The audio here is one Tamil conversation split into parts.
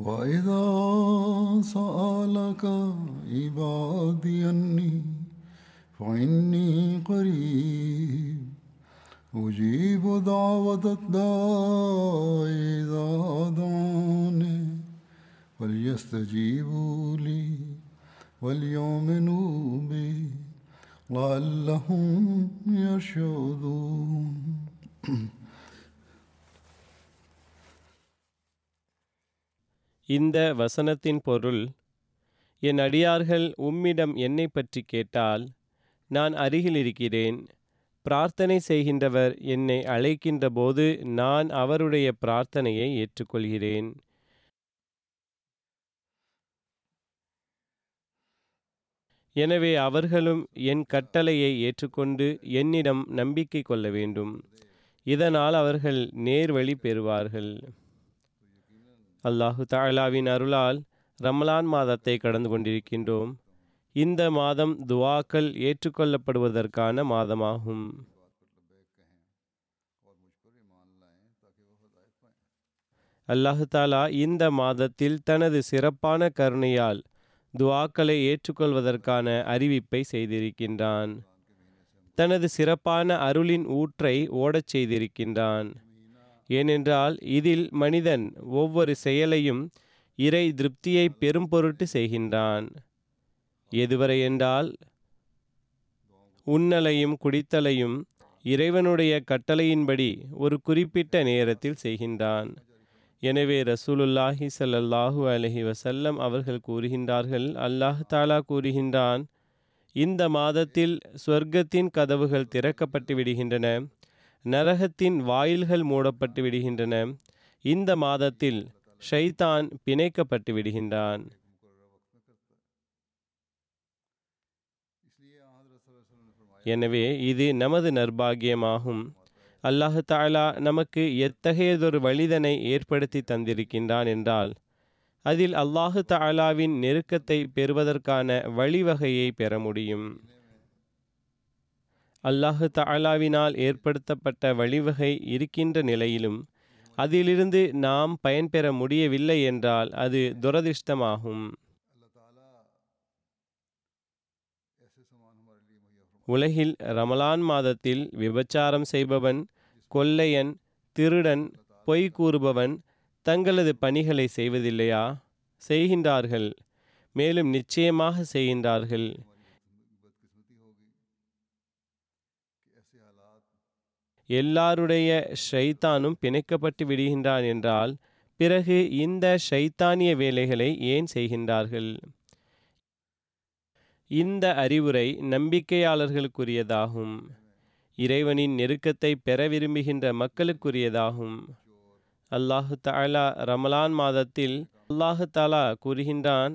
وإذا سألك عبادي أني فإني قريب أجيب دعوة الداع إذا دعاني فليستجيبوا لي وليؤمنوا بي لعلهم يرشدون. இந்த வசனத்தின் பொருள் என் அடியார்கள் உம்மிடம் என்னை பற்றி கேட்டால் நான் அருகில் இருக்கிறேன் பிரார்த்தனை செய்கின்றவர் என்னை அழைக்கின்ற போது நான் அவருடைய பிரார்த்தனையை ஏற்றுக்கொள்கிறேன். எனவே அவர்களும் என் கட்டளையை ஏற்றுக்கொண்டு என்னிடம் நம்பிக்கை கொள்ள வேண்டும். இதனால் அவர்கள் நேர்வழி பெறுவார்கள். அல்லாஹு தாலாவின் அருளால் ரமலான் மாதத்தை கடந்து கொண்டிருக்கின்றோம். இந்த மாதம் துவாக்கள் ஏற்றுக்கொள்ளப்படுவதற்கான மாதமாகும். அல்லாஹு தாலா இந்த மாதத்தில் தனது சிறப்பான கருணையால் துவாக்களை ஏற்றுக்கொள்வதற்கான அறிவிப்பை செய்திருக்கின்றான். தனது சிறப்பான அருளின் ஊற்றை ஓடச் செய்திருக்கின்றான். ஏனென்றால் இதில் மனிதன் ஒவ்வொரு செயலையும் இறை திருப்தியை பெரும் பொருட்டு செய்கின்றான். எதுவரை என்றால் உண்ணலையும் குடித்தலையும் இறைவனுடைய கட்டளையின்படி ஒரு குறிப்பிட்ட நேரத்தில் செய்கின்றான். எனவே ரசூலுல்லாஹி சல்லல்லாஹூ அலஹி வசல்லம் அவர்கள் கூறுகின்றார்கள் அல்லாஹ் தாலா கூறுகின்றான் இந்த மாதத்தில் சொர்க்கத்தின் கதவுகள் திறக்கப்பட்டு விடுகின்றன. நரகத்தின் வாயில்கள் மூடப்பட்டு விடுகின்றன. இந்த மாதத்தில் ஷைத்தான் பிணைக்கப்பட்டு விடுகின்றான். எனவே இது நமது நர்பாகியமாகும் அல்லாஹு தாலா நமக்கு எத்தகையதொரு வழிதனை ஏற்படுத்தி தந்திருக்கின்றான் என்றால் அதில் அல்லாஹு தாலாவின் நெருக்கத்தை பெறுவதற்கான வழிவகையை பெற முடியும். அல்லாஹு தாலாவினால் ஏற்படுத்தப்பட்ட வழிவகை இருக்கின்ற நிலையிலும் அதிலிருந்து நாம் பயன்பெற முடியவில்லை என்றால் அது துரதிர்ஷ்டமாகும். உலகில் ரமலான் மாதத்தில் விபச்சாரம் செய்பவன் கொள்ளையன் திருடன் பொய் கூறுபவன் தங்களது பணிகளை செய்வதில்லையா? செய்கின்றார்கள். மேலும் நிச்சயமாக செய்கின்றார்கள். எல்லாருடைய ஷைத்தானும் பிணைக்கப்பட்டு விடுகின்றான் என்றால் பிறகு இந்த ஷைத்தானிய வேலைகளை ஏன் செய்கின்றார்கள்? இந்த அறிவுரை நம்பிக்கையாளர்களுக்குரியதாகும். இறைவனின் நெருக்கத்தை பெற விரும்புகின்ற மக்களுக்குரியதாகும். அல்லாஹு தாலா ரமலான் மாதத்தில் அல்லாஹு தாலா கூறுகின்றான்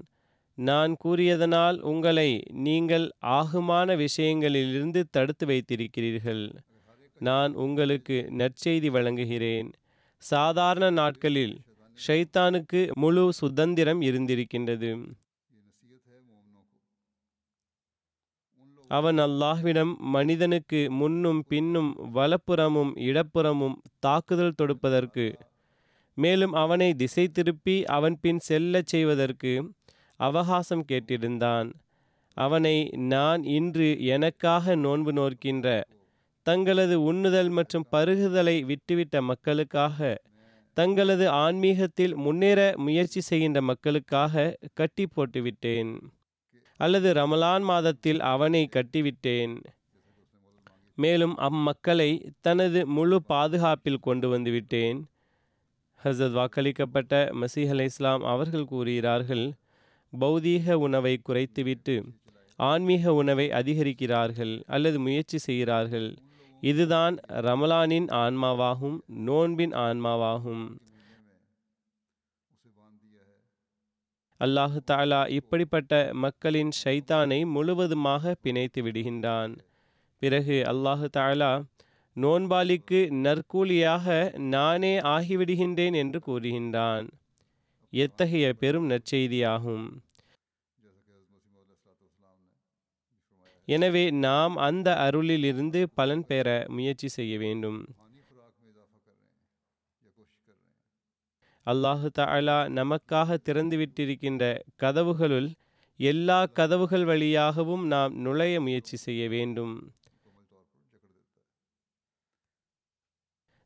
நான் கூறியதனால் உங்களை நீங்கள் ஆகுமான விஷயங்களிலிருந்து தடுத்து வைத்திருக்கிறீர்கள். நான் உங்களுக்கு நற்செய்தி வழங்குகிறேன். சாதாரண நாட்களில் ஷைத்தானுக்கு முழு சுதந்திரம் இருந்திருக்கின்றது. அவன் அல்லாஹ்விடம் மனிதனுக்கு முன்னும் பின்னும் வலப்புறமும் இடப்புறமும் தாக்குதல் தொடுப்பதற்கு மேலும் அவனை திசை திருப்பி அவன் பின் செல்லச் செய்வதற்கு அவகாசம் கேட்டிருந்தான். அவனை நான் இன்று எனக்காக நோன்பு நோக்கின்ற தங்களது உண்ணுதல் மற்றும் பருகுதலை விட்டுவிட்ட மக்களுக்காக தங்களது ஆன்மீகத்தில் முன்னேற முயற்சி செய்கின்ற மக்களுக்காக கட்டி போட்டுவிட்டேன். அல்லது ரமலான் மாதத்தில் அவனை கட்டிவிட்டேன். மேலும் அம்மக்களை தனது முழு பாதுகாப்பில் கொண்டு வந்துவிட்டேன் ஹசத் வாக்களிக்கப்பட்ட மசீஹ் அலை இஸ்லாம் அவர்கள் கூறுகிறார்கள் பௌதீக உணவை குறைத்துவிட்டு ஆன்மீக உணவை அதிகரிக்கிறார்கள் அல்லது முயற்சி செய்கிறார்கள். இதுதான் ரமலானின் ஆன்மாவாகும் நோன்பின் ஆன்மாவாகும். அல்லாஹு தாலா இப்படிப்பட்ட மக்களின் ஷைத்தானை முழுவதுமாக பிணைத்து விடுகின்றான். பிறகு அல்லாஹு தாலா நோன்பாளிக்கு நற்கூலியாக நானே ஆகிவிடுகின்றேன் என்று கூறுகின்றான். எத்தகைய பெரும் நற்செய்தியாகும். எனவே நாம் அந்த அருளிலிருந்து பலன் பெற முயற்சி செய்ய வேண்டும். அல்லாஹு தாலா நமக்காக திறந்துவிட்டிருக்கின்ற கதவுகளுள் எல்லா கதவுகள் வழியாகவும் நாம் நுழைய முயற்சி செய்ய வேண்டும்.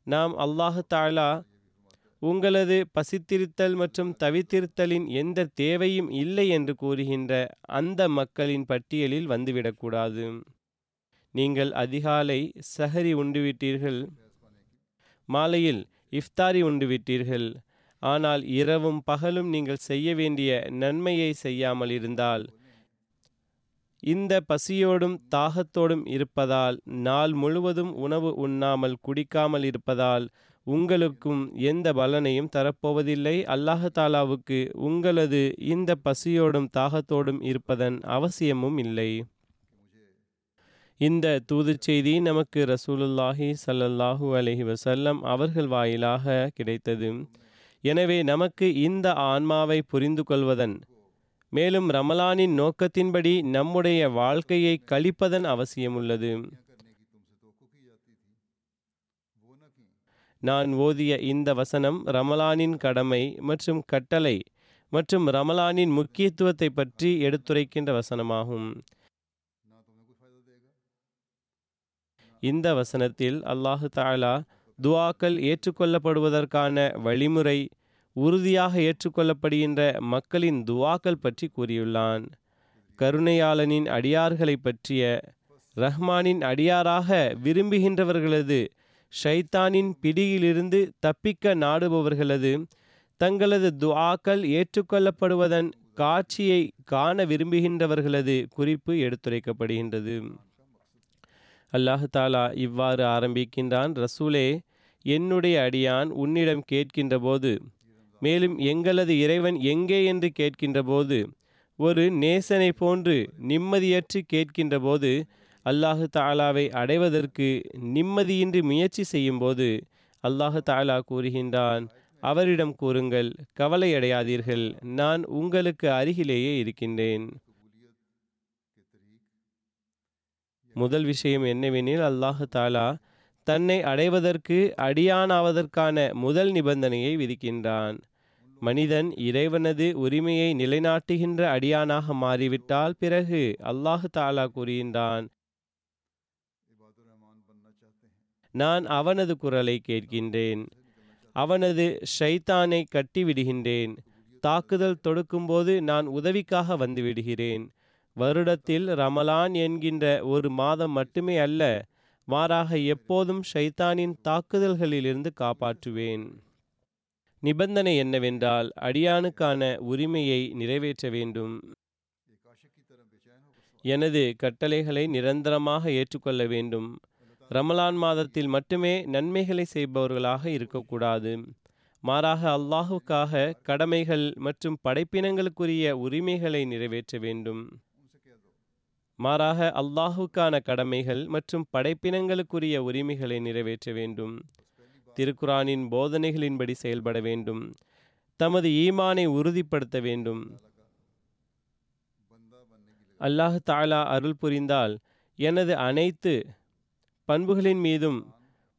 நாம் அல்லாஹு தாலா உங்களது பசித்திருத்தல் மற்றும் தவித்திருத்தலின் எந்த தேவையும் இல்லை என்று கூறுகின்ற அந்த மக்களின் பட்டியலில் வந்துவிடக்கூடாது. நீங்கள் அதிகாலை சஹரி உண்டுவிட்டீர்கள். மாலையில் இஃப்தாரி உண்டுவிட்டீர்கள். ஆனால் இரவும் பகலும் நீங்கள் செய்ய வேண்டிய நன்மையை செய்யாமல் இருந்தால் இந்த பசியோடும் தாகத்தோடும் இருப்பதால் நாள் முழுவதும் உணவு உண்ணாமல் குடிக்காமல் இருப்பதால் உங்களுக்கும் எந்த பலனையும் தரப்போவதில்லை. அல்லாஹு தாலாவுக்கு உங்களது இந்த பசியோடும் தாகத்தோடும் இருப்பதன் அவசியமும் இல்லை. இந்த தூது செய்தி நமக்கு ரசூலுல்லாஹி சல்லல்லாஹு அலஹி வசல்லம் அவர்கள் வாயிலாக கிடைத்தது. எனவே நமக்கு இந்த ஆன்மாவை புரிந்து கொள்வதன் மேலும் ரமலானின் நோக்கத்தின்படி நம்முடைய வாழ்க்கையை கழிப்பதன் அவசியம் உள்ளது நான் ஓதிய இந்த வசனம் ரமலானின் கடமை மற்றும் கட்டளை மற்றும் ரமலானின் முக்கியத்துவத்தை பற்றி எடுத்துரைக்கின்ற வசனமாகும். இந்த வசனத்தில் அல்லாஹு தாலா துவாக்கள் ஏற்றுக்கொள்ளப்படுவதற்கான வழிமுறை உறுதியாக ஏற்றுக்கொள்ளப்படுகின்ற மக்களின் துவாக்கள் பற்றி கூறியுள்ளான். கருணையாளனின் அடியார்களை பற்றிய ரஹ்மானின் அடியாராக விரும்புகின்றவர்களது ஷைத்தானின் பிடியிலிருந்து தப்பிக்க நாடுபவர்களது தங்களது துஆக்கள் ஏற்றுக்கொள்ளப்படுவதன் காட்சியை காண விரும்புகின்றவர்களது குறிப்பு எடுத்துரைக்கப்படுகின்றது. அல்லாஹு தாலா இவ்வாறு ஆரம்பிக்கின்றான் ரசூலே என்னுடைய அடியான் உன்னிடம் கேட்கின்ற போது மேலும் எங்களது இறைவன் எங்கே என்று கேட்கின்ற போது ஒரு நேசனை போன்று நிம்மதியற்று கேட்கின்ற போது அல்லாஹு தாலாவை அடைவதற்கு நிம்மதியின்றி முயற்சி செய்யும்போது அல்லாஹு தாலா கூறுகின்றான் அவரிடம் கூறுங்கள் கவலையடையாதீர்கள் நான் உங்களுக்கு அருகிலேயே இருக்கின்றேன். முதல் விஷயம் என்னவெனில் அல்லாஹு தாலா தன்னை அடைவதற்கு அடியானாவதற்கான முதல் நிபந்தனையை விதிக்கின்றான். மனிதன் இறைவனது உரிமையை நிலைநாட்டுகின்ற அடியானாக மாறிவிட்டால் பிறகு அல்லாஹு தாலா கூறுகின்றான் நான் அவனது குரலை கேட்கின்றேன். அவனது ஷைத்தானை கட்டிவிடுகின்றேன். தாக்குதல் தொடுக்கும்போது நான் உதவிக்காக வந்துவிடுகிறேன். வருடத்தில் ரமலான் என்கின்ற ஒரு மாதம் மட்டுமே அல்ல மாறாக எப்போதும் ஷைத்தானின் தாக்குதல்களிலிருந்து காப்பாற்றுவேன். நிபந்தனை என்னவென்றால் அடியானுக்கான உரிமையை நிறைவேற்ற வேண்டும். எனது கட்டளைகளை நிரந்தரமாக ஏற்றுக்கொள்ள வேண்டும். ரமலான் மாதத்தில் மட்டுமே நன்மைகளை செய்பவர்களாக இருக்கக்கூடாது. மாறாக அல்லாஹுக்காக கடமைகள் மற்றும் படைப்பினங்களுக்குரிய உரிமைகளை நிறைவேற்ற வேண்டும். மாறாக அல்லாஹுக்கான கடமைகள் மற்றும் படைப்பினங்களுக்குரிய உரிமைகளை நிறைவேற்ற வேண்டும். திருக்குரானின் போதனைகளின்படி செயல்பட வேண்டும். தமது ஈமானை உறுதிப்படுத்த வேண்டும். அல்லாஹ் தாலா அருள் புரிந்தால் எனது அனைத்து பண்புகளின் மீதும்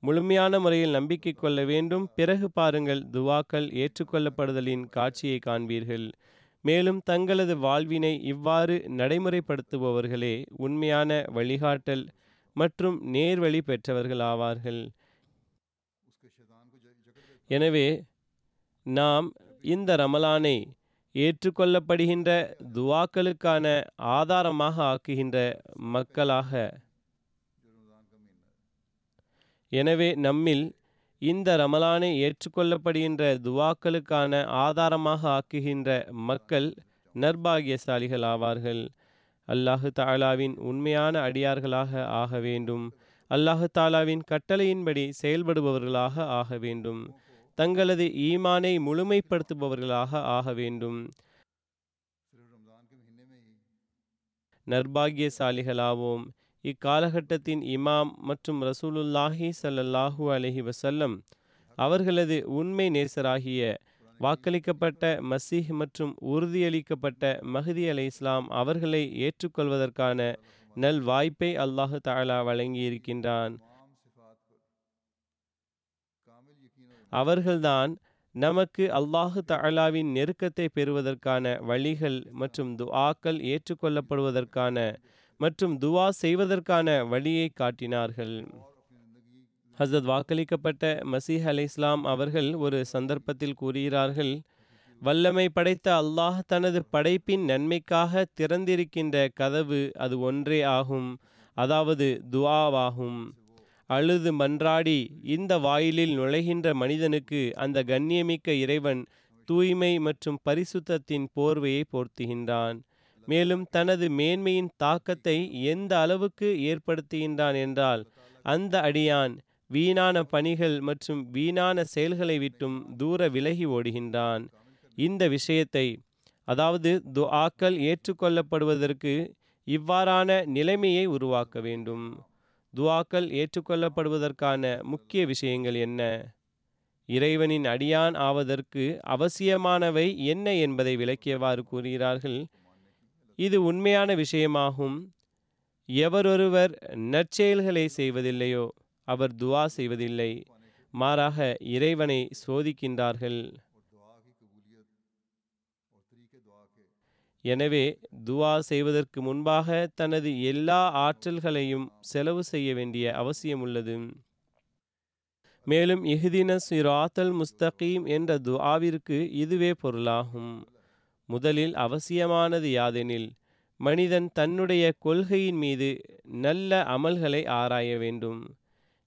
முழுமையான முறையில் நம்பிக்கை கொள்ள வேண்டும். பிறகு பாருங்கள் துவாக்கள் ஏற்றுக்கொள்ளப்படுதலின் காட்சியை காண்பீர்கள். மேலும் தங்களது வாழ்வினை இவ்வாறு நடைமுறைப்படுத்துபவர்களே உண்மையான வழிகாட்டல் மற்றும் நேர்வழி பெற்றவர்கள் ஆவார்கள். எனவே நாம் இந்த ரமலானை ஏற்றுக்கொள்ளப்படுகின்ற துவாக்களுக்கான ஆதாரமாக ஆக்குகின்ற மக்களாக எனவே நம்மில் இந்த ரமலானை ஏற்றுக்கொள்ளப்படுகின்ற துவாக்களுக்கான ஆதாரமாக ஆக்குகின்ற மக்கள் நர்பாகியசாலிகள் ஆவார்கள். அல்லாஹு தாலாவின் உண்மையான அடியார்களாக ஆக வேண்டும். அல்லாஹு தாலாவின் கட்டளையின்படி செயல்படுபவர்களாக ஆக வேண்டும். தங்களது ஈமானை முழுமைப்படுத்துபவர்களாக ஆக வேண்டும். நர்பாகியசாலிகளாவோம் இக்காலகட்டத்தின் இமாம் மற்றும் ரசூலுல்லாஹி சல்லல்லாஹூ அலஹி வசல்லம் அவர்களது உண்மை நேசராகிய வாக்களிக்கப்பட்ட மசீஹ் மற்றும் உறுதியளிக்கப்பட்ட மஹதி அலை இஸ்லாம் அவர்களை ஏற்றுக்கொள்வதற்கான நல் வாய்ப்பை அல்லாஹு தாலா வழங்கியிருக்கின்றான். அவர்கள்தான் நமக்கு அல்லாஹு தாலாவின் நெருக்கத்தை பெறுவதற்கான வழிகள் மற்றும் துஆக்கள் ஏற்றுக்கொள்ளப்படுவதற்கான மற்றும் துவா செய்வதற்கான வழியை காட்டினார்கள். ஹசரத் வாக்களிக்கப்பட்ட மசீஹ் அலை இஸ்லாம் அவர்கள் ஒரு சந்தர்ப்பத்தில் கூறுகிறார்கள் வல்லமை படைத்த அல்லாஹ் தனது படைப்பின் நன்மைக்காக திறந்திருக்கின்ற கதவு அது ஒன்றே ஆகும் அதாவது துவாவாகும். அழுது மன்றாடி இந்த வாயிலில் நுழைகின்ற மனிதனுக்கு அந்த கண்ணியமிக்க இறைவன் தூய்மை மற்றும் பரிசுத்தத்தின் போர்வையை போர்த்துகின்றான். மேலும் தனது மேன்மையின் தாக்கத்தை எந்த அளவுக்கு ஏற்படுத்துகின்றான் என்றால் அந்த அடியான் வீணான பணிகள் மற்றும் வீணான செயல்களை விட்டும் தூர விலகி ஓடுகின்றான். இந்த விஷயத்தை அதாவது துஆக்கள் ஏற்றுக்கொள்ளப்படுவதற்கு இவ்வாறான நிலைமையை உருவாக்க வேண்டும். துவாக்கள் ஏற்றுக்கொள்ளப்படுவதற்கான முக்கிய விஷயங்கள் என்ன? இறைவனின் அடியான் ஆவதற்கு அவசியமானவை என்ன என்பதை விளக்கியவாறு கூறுகிறார்கள் இது உண்மையான விஷயமாகும். எவரொருவர் நற்செயல்களை செய்வதில்லையோ அவர் துவா செய்வதில்லை. மாறாக இறைவனை சோதிக்கின்றார்கள். எனவே துவா செய்வதற்கு முன்பாக தனது எல்லா ஆற்றல்களையும் செலவு செய்ய வேண்டிய அவசியம் உள்ளது மேலும் இஹ்தின சிராத்தல் முஸ்தகீம் என்ற துஆவிற்கு இதுவே பொருளாகும். முதலில் அவசியமானது யாதெனில் மனிதன் தன்னுடைய கொள்கையின் மீது நல்ல அமல்களை ஆராய வேண்டும்.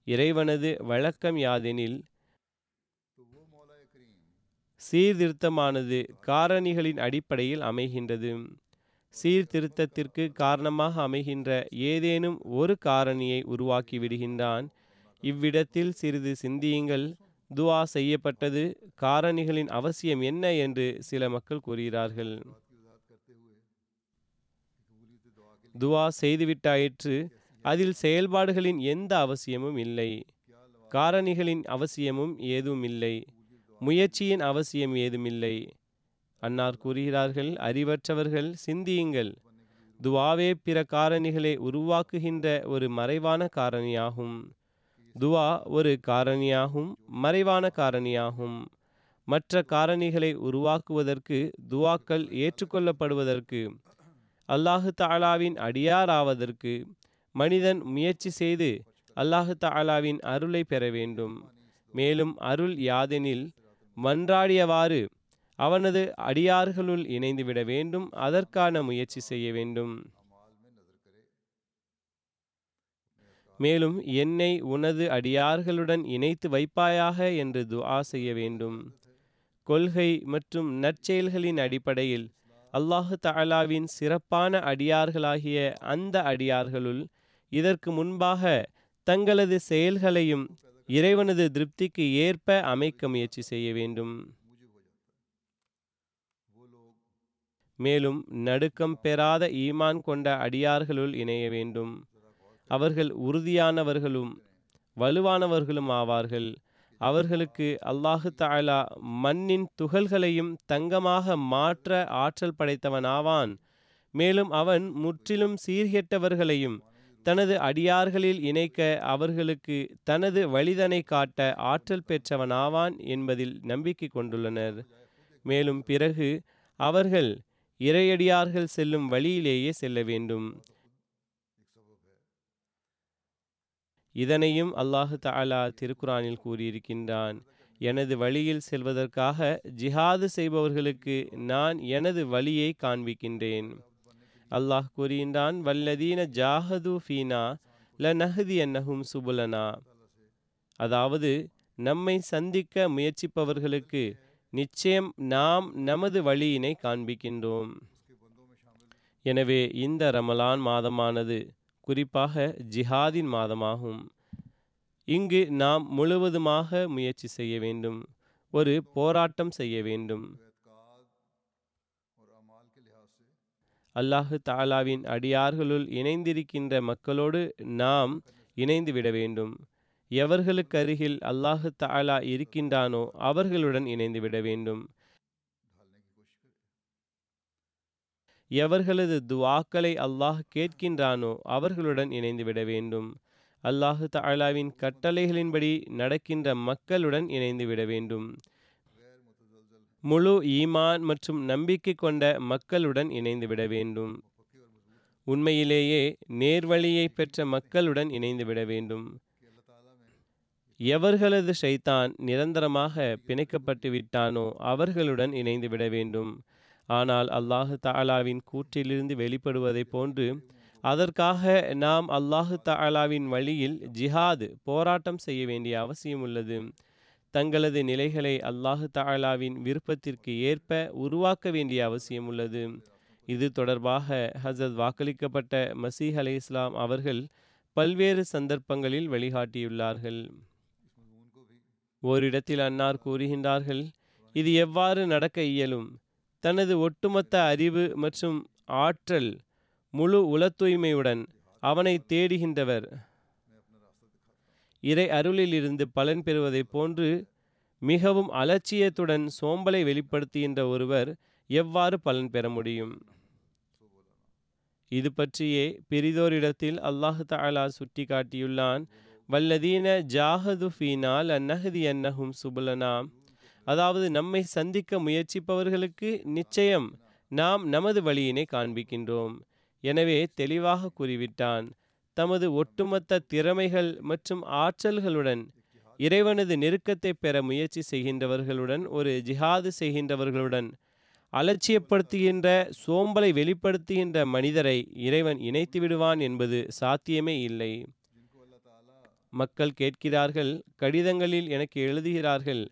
இறைவனது வழக்கம் யாதெனில் சீர்திருத்தமானது காரணிகளின் அடிப்படையில் அமைகின்றது. சீர்திருத்தத்திற்கு காரணமாக அமைகின்ற ஏதேனும் ஒரு காரணியை உருவாக்கி விடுகின்றான். இவ்விடத்தில் சிறிது சிந்தியுங்கள். துவா செய்யப்பட்டது காரணிகளின் அவசியம் என்ன என்று சில மக்கள் கூறுகிறார்கள். துவா செய்துவிட்டாயிற்று அதில் செயல்பாடுகளின் எந்த அவசியமும் இல்லை. காரணிகளின் அவசியமும் ஏதும் இல்லை முயற்சியின் அவசியம் ஏதுமில்லை. அன்னார் கூறுகிறார்கள் அறிவற்றவர்கள் சிந்தியுங்கள். துவாவே பிற காரணிகளை உருவாக்குகின்ற ஒரு மறைவான காரணியாகும். துவா ஒரு காரணியாகும் மறைவான காரணியாகும். மற்ற காரணிகளை உருவாக்குவதற்கு துவாக்கள் ஏற்றுக்கொள்ளப்படுவதற்கு அல்லாஹு தாலாவின் அடியாராவதற்கு மனிதன் முயற்சி செய்து அல்லாஹு தாலாவின் அருளை பெற வேண்டும். மேலும் அருள் யாதெனில் மன்றாடியவாறு அவனது அடியார்களுள் இணைந்துவிட வேண்டும் அதற்கான முயற்சி செய்ய வேண்டும். மேலும் என்னை உனது அடியார்களுடன் இணைத்து வைப்பாயாக என்று துஆ செய்ய வேண்டும். கொள்கை மற்றும் நற்செயல்களின் அடிப்படையில் அல்லாஹு தாலாவின் சிறப்பான அடியார்களாகிய அந்த அடியார்களுள் இதற்கு முன்பாக தங்களது செயல்களையும் இறைவனது திருப்திக்கு ஏற்ப அமைக்க முயற்சி செய்ய வேண்டும். மேலும் நடுக்கம் பெறாத ஈமான் கொண்ட அடியார்களுள் இணைய வேண்டும். அவர்கள் உறுதியானவர்களும் வலுவானவர்களும் ஆவார்கள். அவர்களுக்கு அல்லாஹு தாலா மண்ணின் துகள்களையும் தங்கமாக மாற்ற ஆற்றல் படைத்தவனாவான். மேலும் அவன் முற்றிலும் சீர்கெட்டவர்களையும் தனது அடியார்களில் இணைக்க அவர்களுக்கு தனது வழிதனை காட்ட ஆற்றல் பெற்றவனாவான் என்பதில் நம்பிக்கை கொண்டுள்ளனர். மேலும் பிறகு அவர்கள் இறையடியார்கள் செல்லும் வழியிலேயே செல்ல வேண்டும். இதனையும் அல்லாஹு தாலா திருக்குரானில் கூறியிருக்கின்றான். எனது வழியில் செல்வதற்காக ஜிஹாது செய்பவர்களுக்கு நான் எனது வழியை காண்பிக்கின்றேன். அல்லாஹ் கூறுகின்றான் வல்லதீன ஜாஹது ஃபீனா ல நஹதி என்னஹும் சுபுலனா. அதாவது நம்மை சந்திக்க முயற்சிப்பவர்களுக்கு நிச்சயம் நாம் நமது வழியினை காண்பிக்கின்றோம். எனவே இந்த ரமலான் மாதமானது குறிப்பாக ஜிஹாதின் மாதமாகும். இங்கு நாம் முழுவதுமாக முயற்சி செய்ய வேண்டும். ஒரு போராட்டம் செய்ய வேண்டும். அல்லாஹு தாலாவின் அடியார்களுள் இணைந்திருக்கின்ற மக்களோடு நாம் இணைந்து விட வேண்டும். எவர்களுக்கு அருகில் அல்லாஹு தாலா இருக்கின்றானோ அவர்களுடன் இணைந்து விட வேண்டும். எவர்களது துவாக்களை அல்லாஹ் கேட்கின்றானோ அவர்களுடன் இணைந்து விட வேண்டும். அல்லாஹு தாலாவின் கட்டளைகளின்படி நடக்கின்ற மக்களுடன் இணைந்து விட வேண்டும். முழு ஈமான் மற்றும் நம்பிக்கை கொண்ட மக்களுடன் இணைந்து விட வேண்டும். உண்மையிலேயே நேர்வழியை பெற்ற மக்களுடன் இணைந்து விட வேண்டும். எவர்களது ஷைத்தான் நிரந்தரமாக பிணைக்கப்பட்டு விட்டானோ அவர்களுடன் இணைந்து விட வேண்டும். ஆனால் அல்லாஹு தாலாவின் கூற்றிலிருந்து வெளிப்படுவதைப் போன்று அதற்காக நாம் அல்லாஹு தாலாவின் வழியில் ஜிஹாது போராட்டம் செய்ய வேண்டிய அவசியம் உள்ளது. தங்களது நிலைகளை அல்லாஹு தாலாவின் விருப்பத்திற்கு ஏற்ப உருவாக்க வேண்டிய அவசியம் உள்ளது. இது தொடர்பாக ஹசத் வாக்களிக்கப்பட்ட மசீஹ் அலி இஸ்லாம் அவர்கள் பல்வேறு சந்தர்ப்பங்களில் வழிகாட்டியுள்ளார்கள். ஓரிடத்தில் அன்னார் கூறுகின்றார்கள் இது எவ்வாறு நடக்க இயலும்? தனது ஒட்டுமொத்த அறிவு மற்றும் ஆற்றல் முழு உள தூய்மையுடன் அவனை தேடுகின்றவர். இறை அருளிலிருந்து பலன் பெறுவதைப் போன்று மிகவும் அலட்சியத்துடன் சோம்பலை வெளிப்படுத்துகின்ற ஒருவர் எவ்வாறு பலன் பெற முடியும்? இது பற்றியே பெரிதோரிடத்தில் அல்லாஹு தாலா சுட்டி காட்டியுள்ளான் வல்லதீன ஜாஹது ஃபீனால் அந்நகதி அன்னஹும் சுபுலனாம் அதாவது நம்மை சந்திக்க முயற்சிப்பவர்களுக்கு நிச்சயம் நாம் நமது வழியினை காண்பிக்கின்றோம். எனவே தெளிவாக கூறிவிட்டான் தமது ஒட்டுமொத்த திறமைகள் மற்றும் ஆற்றல்களுடன் இறைவனது நெருக்கத்தை பெற முயற்சி செய்கின்றவர்களுடன் ஒரு ஜிஹாது செய்கின்றவர்களுடன் அலட்சியப்படுத்துகின்ற சோம்பலை வெளிப்படுத்துகின்ற மனிதரை இறைவன் இணைத்து விடுவான் என்பது சாத்தியமே இல்லை. மக்கள் கேட்கிறார்கள் கடிதங்களில் எனக்கு எழுதுகிறார்கள்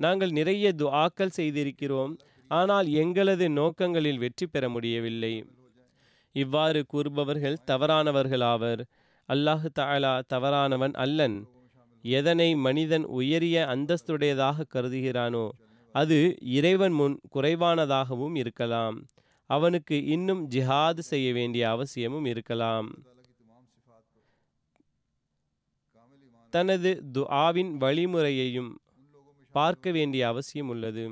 நாங்கள் நிறைய துஆக்கள் செய்திருக்கிறோம் ஆனால் எங்களது நோக்கங்களில் வெற்றி பெற முடியவில்லை. இவ்வாறு கூறுபவர்கள் தவறானவர்களாவர். அல்லாஹு தாலா தவறானவன் அல்லன். எதனை மனிதன் உயரிய அந்தஸ்துடையதாக கருதுகிறானோ அது இறைவன் முன் குறைவானதாகவும் இருக்கலாம். அவனுக்கு இன்னும் ஜிஹாது செய்ய வேண்டிய அவசியமும் இருக்கலாம். தனது துஆவின் வழிமுறையையும் பார்க்க வேண்டிய அவசியம் உள்ளது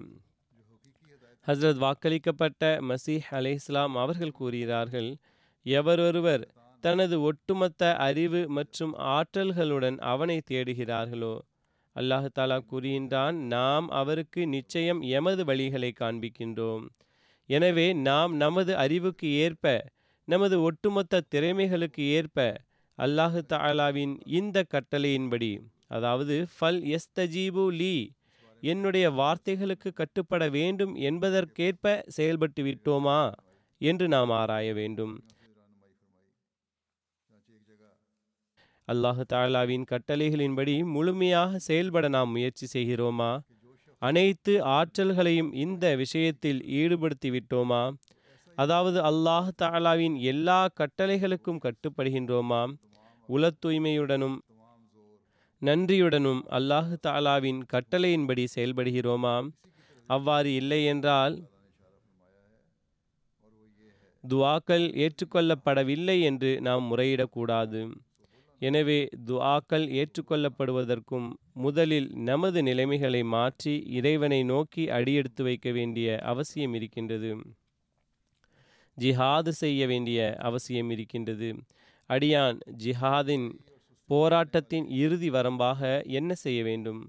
ஹஸ்ரத் வாக்களிக்கப்பட்ட மசீஹ் அலை இஸ்லாம் அவர்கள் கூறுகிறார்கள் எவரொருவர் தனது ஒட்டுமொத்த அறிவு மற்றும் ஆற்றல்களுடன் அவனை தேடுகிறார்களோ? அல்லாஹு தாலா கூறுகின்றான் நாம் அவருக்கு நிச்சயம் எமது வழிகளை காண்பிக்கின்றோம். எனவே நாம் நமது அறிவுக்கு ஏற்ப நமது ஒட்டுமொத்த திறமைகளுக்கு ஏற்ப அல்லாஹு தாலாவின் இந்த கட்டளையின்படி அதாவது ஃபல் எஸ்தஜீபு லீ என்னுடைய வார்த்தைகளுக்கு கட்டுப்பட வேண்டும் என்பதற்கேற்ப செயல்பட்டு விட்டோமா என்று நாம் ஆராய வேண்டும். அல்லாஹு தாலாவின் கட்டளைகளின்படி முழுமையாக செயல்பட நாம் முயற்சி செய்கிறோமா? அனைத்து ஆற்றல்களையும் இந்த விஷயத்தில் ஈடுபடுத்தி விட்டோமா? அதாவது அல்லாஹ் தாலாவின் எல்லா கட்டளைகளுக்கும் கட்டுப்படுகின்றோமா? உள தூய்மையுடனும் நன்றியுடனும் அல்லாஹு தாலாவின் கட்டளையின்படி செயல்படுகிறோமாம். அவ்வாறு இல்லை என்றால் துவாக்கள் ஏற்றுக்கொள்ளப்படவில்லை என்று நாம் முறையிடக்கூடாது. எனவே துஆக்கள் ஏற்றுக்கொள்ளப்படுவதற்கும் முதலில் நமது நிலைமைகளை மாற்றி இறைவனை நோக்கி அடியெடுத்து வைக்க வேண்டிய அவசியம் இருக்கின்றது. ஜிஹாது செய்ய வேண்டிய அவசியம் இருக்கின்றது. அடியான் ஜிஹாதின் போராட்டத்தின் இறுதி வரம்பாக என்ன செய்ய வேண்டும்?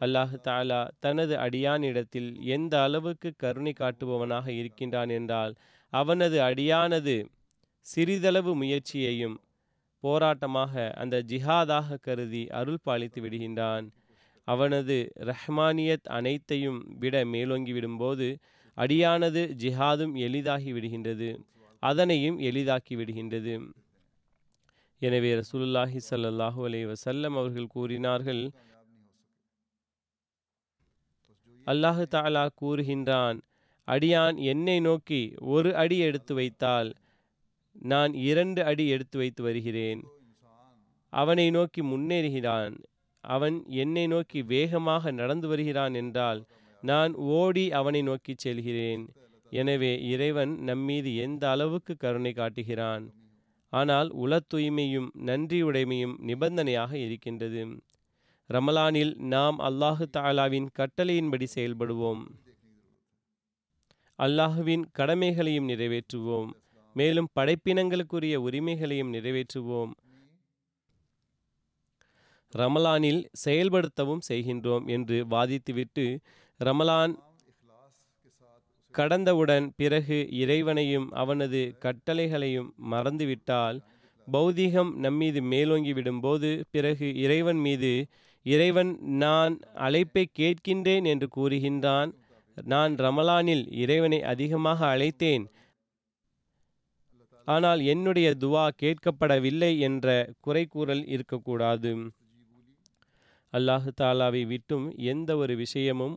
அல்லாஹ் தாலா தனது அடியானிடத்தில் எந்த அளவுக்கு கருணை காட்டுபவனாக இருக்கின்றான் என்றால் அவனது அடியானது சிறிதளவு முயற்சியையும் போராட்டமாக அந்த ஜிஹாதாக கருதி அருள் பாலித்து விடுகின்றான். அவனது ரஹ்மானியத் அனைத்தையும் விட மேலோங்கி விடும்போது அடியானது ஜிஹாதும் எளிதாகி விடுகின்றது. அதனையும் எளிதாக்கி விடுகின்றது. எனவே ரசூலுல்லாஹி ஸல்லல்லாஹு அலைஹி வசல்லம் அவர்கள் கூறினார்கள் அல்லாஹு தாலா கூறுகின்றான் அடியான் என்னை நோக்கி ஒரு அடி எடுத்து வைத்தால் நான் இரண்டு அடி எடுத்து வைத்து வருகிறேன். அவனை நோக்கி முன்னேறுகிறான் அவன் என்னை நோக்கி வேகமாக நடந்து வருகிறான் என்றால் நான் ஓடி அவனை நோக்கி செல்கிறேன். எனவே இறைவன் நம்மீது எந்த அளவுக்கு கருணை காட்டுகிறான்? ஆனால் உள தூய்மையும் நன்றியுடைமையும் நிபந்தனையாக இருக்கின்றது. ரமலானில் நாம் அல்லாஹு தாலாவின் கட்டளையின்படி செயல்படுவோம். அல்லாஹுவின் கடமைகளையும் நிறைவேற்றுவோம். மேலும் படைப்பினங்களுக்குரிய உரிமைகளையும் நிறைவேற்றுவோம். ரமலானில் செயல்படுத்தவும் செய்கின்றோம் என்று வாதித்துவிட்டு ரமலான் கடந்தவுடன் பிறகு இறைவனையும் அவனது கட்டளைகளையும் மறந்துவிட்டால் பௌதீகம் நம்மீது மேலோங்கி விடும்போது பிறகு இறைவன் மீது இறைவன் நான் அழைப்பை கேட்கின்றேன் என்று கூறுகின்றான் நான் ரமலானில் இறைவனை அதிகமாக அழைத்தேன். ஆனால் என்னுடைய துவா கேட்கப்படவில்லை என்ற குறை கூறல் இருக்கக்கூடாது. அல்லாஹு தாலாவை விட்டும் எந்த ஒரு விஷயமும்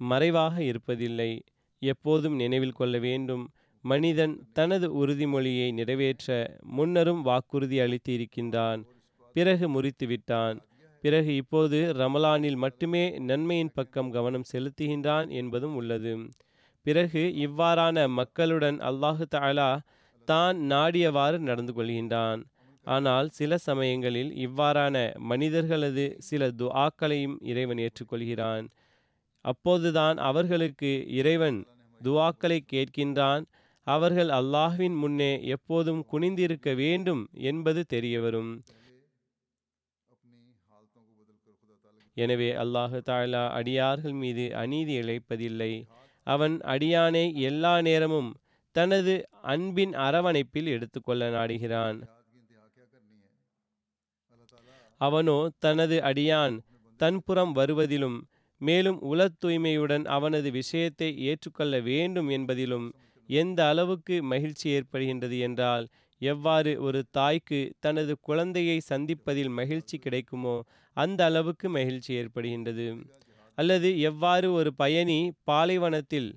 மறைவாக இருப்பதில்லை. எப்போதும் நினைவில் கொள்ள வேண்டும். மனிதன் தனது உறுதிமொழியை நிறைவேற்ற முன்னரும் வாக்குறுதி அளித்து இருக்கின்றான் பிறகு முறித்து விட்டான். பிறகு இப்போது ரமலானில் மட்டுமே நன்மையின் பக்கம் கவனம் செலுத்துகின்றான் என்பதும் உள்ளது. பிறகு இவ்வாறான மக்களுடன் அல்லாஹு தாலா தான் நாடியவாறு நடந்து கொள்கின்றான். ஆனால் சில சமயங்களில் இவ்வாறான மனிதர்களது சில துஆக்களையும் இறைவன் ஏற்றுக்கொள்கிறான். அப்போதுதான் அவர்களுக்கு இறைவன் துவாக்களை கேட்கின்றான். அவர்கள் அல்லாஹ்வின் முன்னே எப்போதும் குனிந்திருக்க வேண்டும் என்பது தெரியவரும். எனவே அல்லாஹு தாலா அடியார்கள் மீது அநீதி இழைப்பதில்லை. அவன் அடியானை எல்லா நேரமும் தனது அன்பின் அரவணைப்பில் எடுத்துக்கொள்ள நாடுகிறான். அவனோ தனது அடியான் தன்புறம் வருவதிலும் மேலும் உல தூய்மையுடன் அவனது விஷயத்தை ஏற்றுக்கொள்ள வேண்டும் என்பதிலும் எந்த அளவுக்கு மகிழ்ச்சி ஏற்படுகின்றது என்றால் எவ்வாறு ஒரு தாய்க்கு தனது குழந்தையை சந்திப்பதில் மகிழ்ச்சி கிடைக்குமோ அந்த அளவுக்கு மகிழ்ச்சி ஏற்படுகின்றது. அல்லது எவ்வாறு ஒரு பயணி பாலைவனத்தில்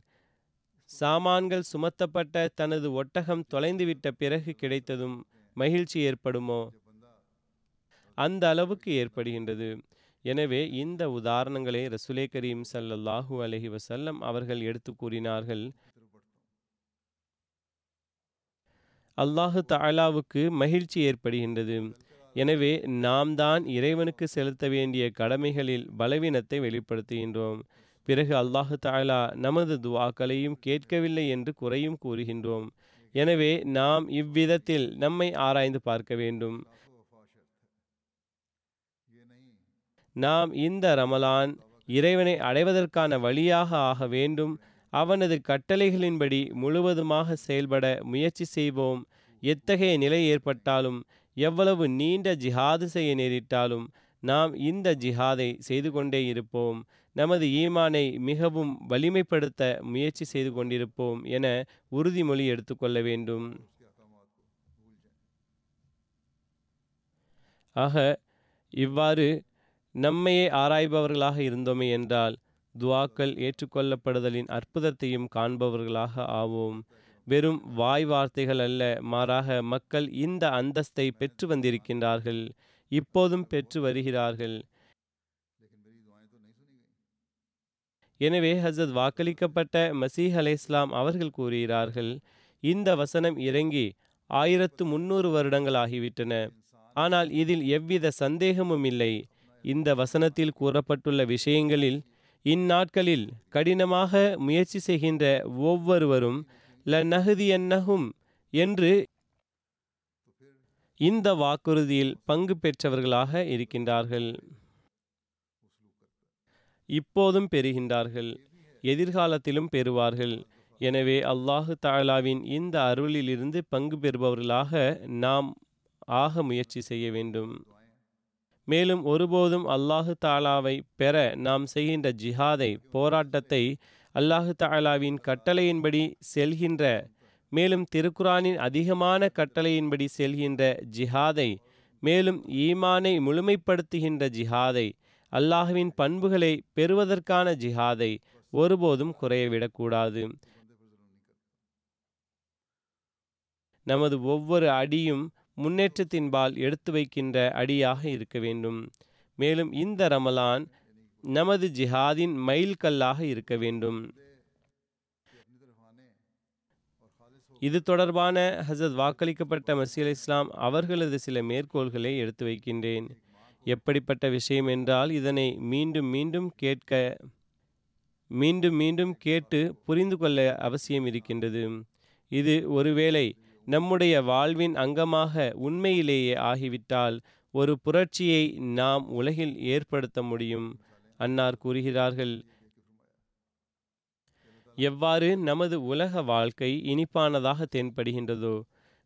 சாமான்கள் சுமத்தப்பட்ட தனது ஒட்டகம் தொலைந்துவிட்ட பிறகு கிடைத்ததும் மகிழ்ச்சி ஏற்படுமோ? அந்த அளவுக்கு ஏற்படுகின்றது. எனவே இந்த உதாரணங்களை ரசுலே கரீம் சல்லல்லாஹூ அலஹி வசல்லம் அவர்கள் எடுத்து கூறினார்கள். அல்லாஹு தாலாவுக்கு மகிழ்ச்சி ஏற்படுகின்றது. எனவே நாம் தான் இறைவனுக்கு செலுத்த வேண்டிய கடமைகளில் பலவீனத்தை வெளிப்படுத்துகின்றோம். பிறகு அல்லாஹு தாலா நமது துவாக்களையும் கேட்கவில்லை என்று குறையும் கூறுகின்றோம். எனவே நாம் இவ்விதத்தில் நம்மை ஆராய்ந்து பார்க்க வேண்டும். நாம் இந்த ரமலான் இறைவனை அடைவதற்கான வழியாக ஆக வேண்டும். அவனது கட்டளைகளின்படி முழுவதுமாக செயல்பட முயற்சி செய்வோம். எத்தகைய நிலை ஏற்பட்டாலும் எவ்வளவு நீண்ட ஜிஹாது செய்ய நேரிட்டாலும் நாம் இந்த ஜிஹாதை செய்து கொண்டே இருப்போம். நமது ஈமானை மிகவும் வலிமைப்படுத்த முயற்சி செய்து கொண்டிருப்போம் என உறுதிமொழி எடுத்துக்கொள்ள வேண்டும். ஆக இவ்வாறு நம்மையே ஆராய்பவர்களாக இருந்தோமே என்றால் துவாக்கள் ஏற்றுக்கொள்ளப்படுதலின் அற்புதத்தையும் காண்பவர்களாக ஆவோம். வெறும் வாய் வார்த்தைகள் அல்ல மாறாக மக்கள் இந்த அந்தஸ்தை பெற்று வந்திருக்கின்றார்கள். இப்போதும் பெற்று வருகிறார்கள். எனவே ஹசத் வாக்களிக்கப்பட்ட மசீஹ் அலை இஸ்லாம் அவர்கள் கூறுகிறார்கள் இந்த வசனம் இறங்கி ஆயிரத்து முன்னூறு வருடங்கள் ஆகிவிட்டன. ஆனால் இதில் எவ்வித சந்தேகமும் இல்லை. இந்த வசனத்தில் கூறப்பட்டுள்ள விஷயங்களில் இந்நாட்களில் கடினமாக முயற்சி செய்கின்ற ஒவ்வொருவரும் ல நகுதியன்னகும் என்று இந்த வாக்குறுதியில் பங்கு பெற்றவர்களாக இருக்கின்றார்கள். இப்போதும் பெறுகின்றார்கள் எதிர்காலத்திலும் பெறுவார்கள். எனவே அல்லாஹு தாலாவின் இந்த அருளிலிருந்து பங்கு பெறுபவர்களாக நாம் ஆக முயற்சி செய்ய வேண்டும். மேலும் ஒருபோதும் அல்லாஹு தாலாவை பெற நாம் செய்கின்ற ஜிஹாதை போராட்டத்தை அல்லாஹு தாலாவின் கட்டளையின்படி செல்கின்ற மேலும் திருக்குரானின் அதிகமான கட்டளையின்படி செல்கின்ற ஜிஹாதை மேலும் ஈமானை முழுமைப்படுத்துகின்ற ஜிஹாதை அல்லாஹுவின் பண்புகளை பெறுவதற்கான ஜிஹாதை ஒருபோதும் குறையவிடக்கூடாது. நமது ஒவ்வொரு அடியும் முன்னேற்றத்தின்பால் எடுத்து வைக்கின்ற அடியாக இருக்க வேண்டும். மேலும் இந்த ரமலான் நமது ஜிஹாதின் மைல்கல்லாக இருக்க வேண்டும். இது தொடர்பான ஹசத் வாக்களிக்கப்பட்ட மசீல் இஸ்லாம் அவர்களது சில மேற்கோள்களை எடுத்து வைக்கின்றேன். எப்படிப்பட்ட விஷயம் என்றால் இதனை மீண்டும் மீண்டும் கேட்க மீண்டும் மீண்டும் கேட்டு புரிந்து கொள்ள அவசியம் இருக்கின்றது. இது ஒருவேளை நம்முடைய வாழ்வின் அங்கமாக உண்மையிலேயே ஆகிவிட்டால் ஒரு புரட்சியை நாம் உலகில் ஏற்படுத்த முடியும். அன்னார் கூறுகிறார்கள் எவ்வாறு நமது உலக வாழ்க்கை இனிப்பானதாக தென்படுகின்றதோ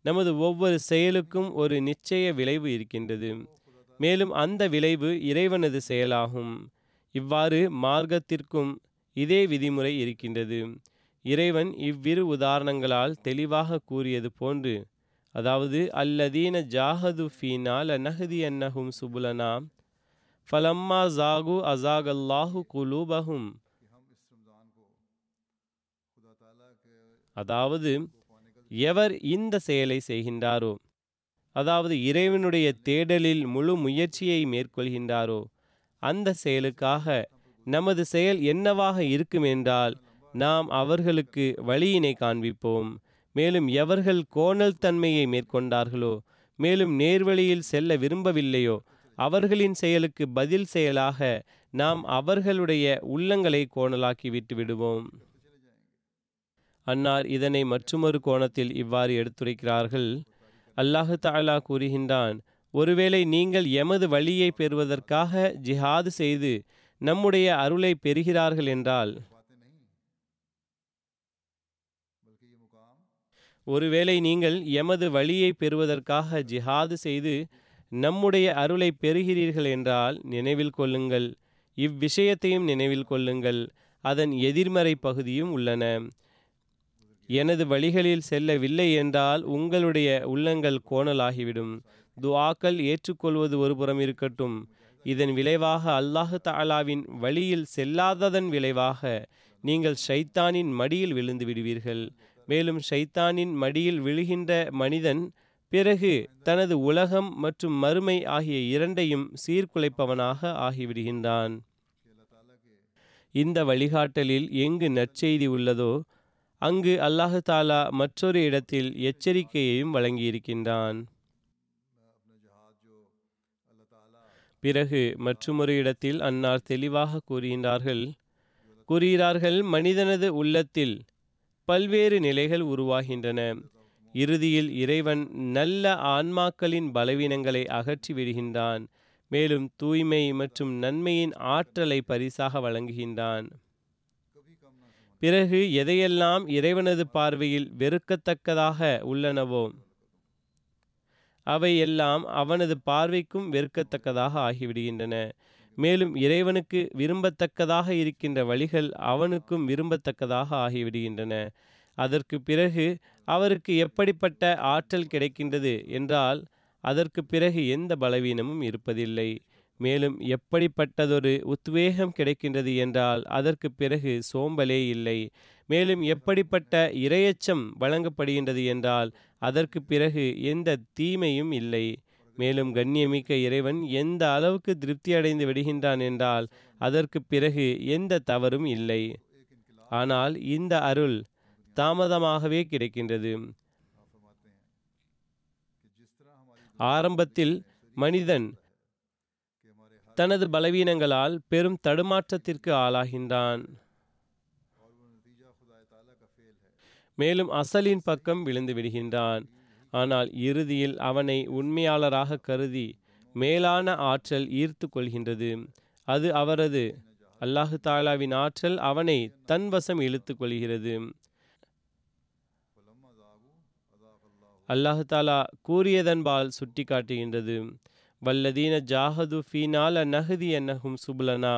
நமது ஒவ்வொரு செயலுக்கும் ஒரு நிச்சய விளைவு இருக்கின்றது. மேலும் அந்த விளைவு இறைவனது செயலாகும். இவ்வாறு மார்க்கத்திற்கும் இதே விதிமுறை இருக்கின்றது. இறைவன் இவ்விரு உதாரணங்களால் தெளிவாக கூறியது போன்று அதாவது அல்லதீன ஜாஹது ஃபீனால் லனஹதி அன்னஹும் சுபுலனா ஃபலம்மா ஜாகு அசாகல்லாஹு குலூபஹும். அதாவது எவர் இந்த செயலை செய்கின்றாரோ அதாவது இறைவனுடைய தேடலில் முழு முயற்சியை மேற்கொள்கின்றாரோ அந்த செயலுக்காக நமது செயல் என்னவாக இருக்கும் என்றால் நாம் அவர்களுக்கு வழியினை காண்பிப்போம். மேலும் எவர்கள் கோணல் தன்மையை மேற்கொண்டார்களோ மேலும் நேர்வழியில் செல்ல விரும்பவில்லையோ அவர்களின் செயலுக்கு பதில் செயலாக நாம் அவர்களுடைய உள்ளங்களை கோணலாக்கி விட்டு விடுவோம். அன்னார் இதனை மற்றுமொரு கோணத்தில் இவ்வாறு எடுத்துரைக்கிறார்கள். அல்லாஹு தாலா கூறுகின்றான் ஒருவேளை நீங்கள் எமது வழியை பெறுவதற்காக ஜிஹாது செய்து நம்முடைய அருளை பெறுகிறார்கள் என்றால் ஒருவேளை நீங்கள் எமது வழியை பெறுவதற்காக ஜிஹாது செய்து நம்முடைய அருளை பெறுகிறீர்கள் என்றால் நினைவில் கொள்ளுங்கள். இவ்விஷயத்தையும் நினைவில் கொள்ளுங்கள். அதன் எதிர்மறை பகுதியும் உள்ளன. எனது வழிகளில் செல்லவில்லை என்றால் உங்களுடைய உள்ளங்கள் கோணலாகிவிடும். துவாக்கள் ஏற்றுக்கொள்வது ஒரு புறம் இருக்கட்டும். இதன் விளைவாக அல்லாஹு தாலாவின் வழியில் செல்லாததன் விளைவாக நீங்கள் ஷைத்தானின் மடியில் விழுந்து விடுவீர்கள். மேலும் ஷைத்தானின் மடியில் விழுகின்ற மனிதன் பிறகு தனது உலகம் மற்றும் மறுமை ஆகிய இரண்டையும் சீர்குலைப்பவனாக ஆகிவிடுகின்றான். இந்த வழிகாட்டலில் எங்கு நற்செய்தி உள்ளதோ அங்கு அல்லாஹு தாலா மற்றொரு இடத்தில் எச்சரிக்கையையும் வழங்கியிருக்கின்றான். பிறகு மற்றுமொரு இடத்தில் அன்னார் தெளிவாக கூறுகின்றார்கள் கூறுகிறார்கள் மனிதனது உள்ளத்தில் பல்வேறு நிலைகள் உருவாகின்றன. இறுதியில் இறைவன் நல்ல ஆன்மாக்களின் பலவீனங்களை அகற்றி விடுகின்றான். மேலும் தூய்மை மற்றும் நன்மையின் ஆற்றலை பரிசாக வழங்குகின்றான். பிறகு எதையெல்லாம் இறைவனது பார்வையில் வெறுக்கத்தக்கதாக உள்ளனவோ அவை எல்லாம் அவனது பார்வைக்கும் வெறுக்கத்தக்கதாக ஆகிவிடுகின்றன. மேலும் இறைவனுக்கு விரும்பத்தக்கதாக இருக்கின்ற வழிகள் அவனுக்கும் விரும்பத்தக்கதாக ஆகிவிடுகின்றன. அதற்கு பிறகு அவருக்கு எப்படிப்பட்ட ஆற்றல் கிடைக்கின்றது என்றால் அதற்கு பிறகு எந்த பலவீனமும் இருப்பதில்லை. மேலும் எப்படிப்பட்டதொரு உத்வேகம் கிடைக்கின்றது என்றால் அதற்கு பிறகு சோம்பலே இல்லை. மேலும் எப்படிப்பட்ட இரையச்சம் வழங்கப்படுகின்றது என்றால் அதற்கு பிறகு எந்த தீமையும் இல்லை. மேலும் கண்ணியமிக்க இறைவன் எந்த அளவுக்கு திருப்தி அடைந்து விடுகின்றான் என்றால் அதற்கு பிறகு எந்த தவறும் இல்லை. ஆனால் இந்த அருள் தாமதமாகவே கிடைக்கின்றது. ஆரம்பத்தில் மனிதன் தனது பலவீனங்களால் பெரும் தடுமாற்றத்திற்கு ஆளாகின்றான். மேலும் அசலின் பக்கம் விழுந்து விடுகின்றான். ஆனால் இறுதியில் அவனை உண்மையாளராக கருதி மேலான ஆற்றல் ஈர்த்து கொள்கின்றது. அது அவரது அல்லாஹு தாலாவின் ஆற்றல் அவனை தன்வசம் இழுத்து கொள்கிறது. அல்லாஹு தாலா கூறியதன்பால் சுட்டி காட்டுகின்றது வல்லதீன ஜாஹது ஃபீனால் நகுதி என்னஹும் சுபுலனா.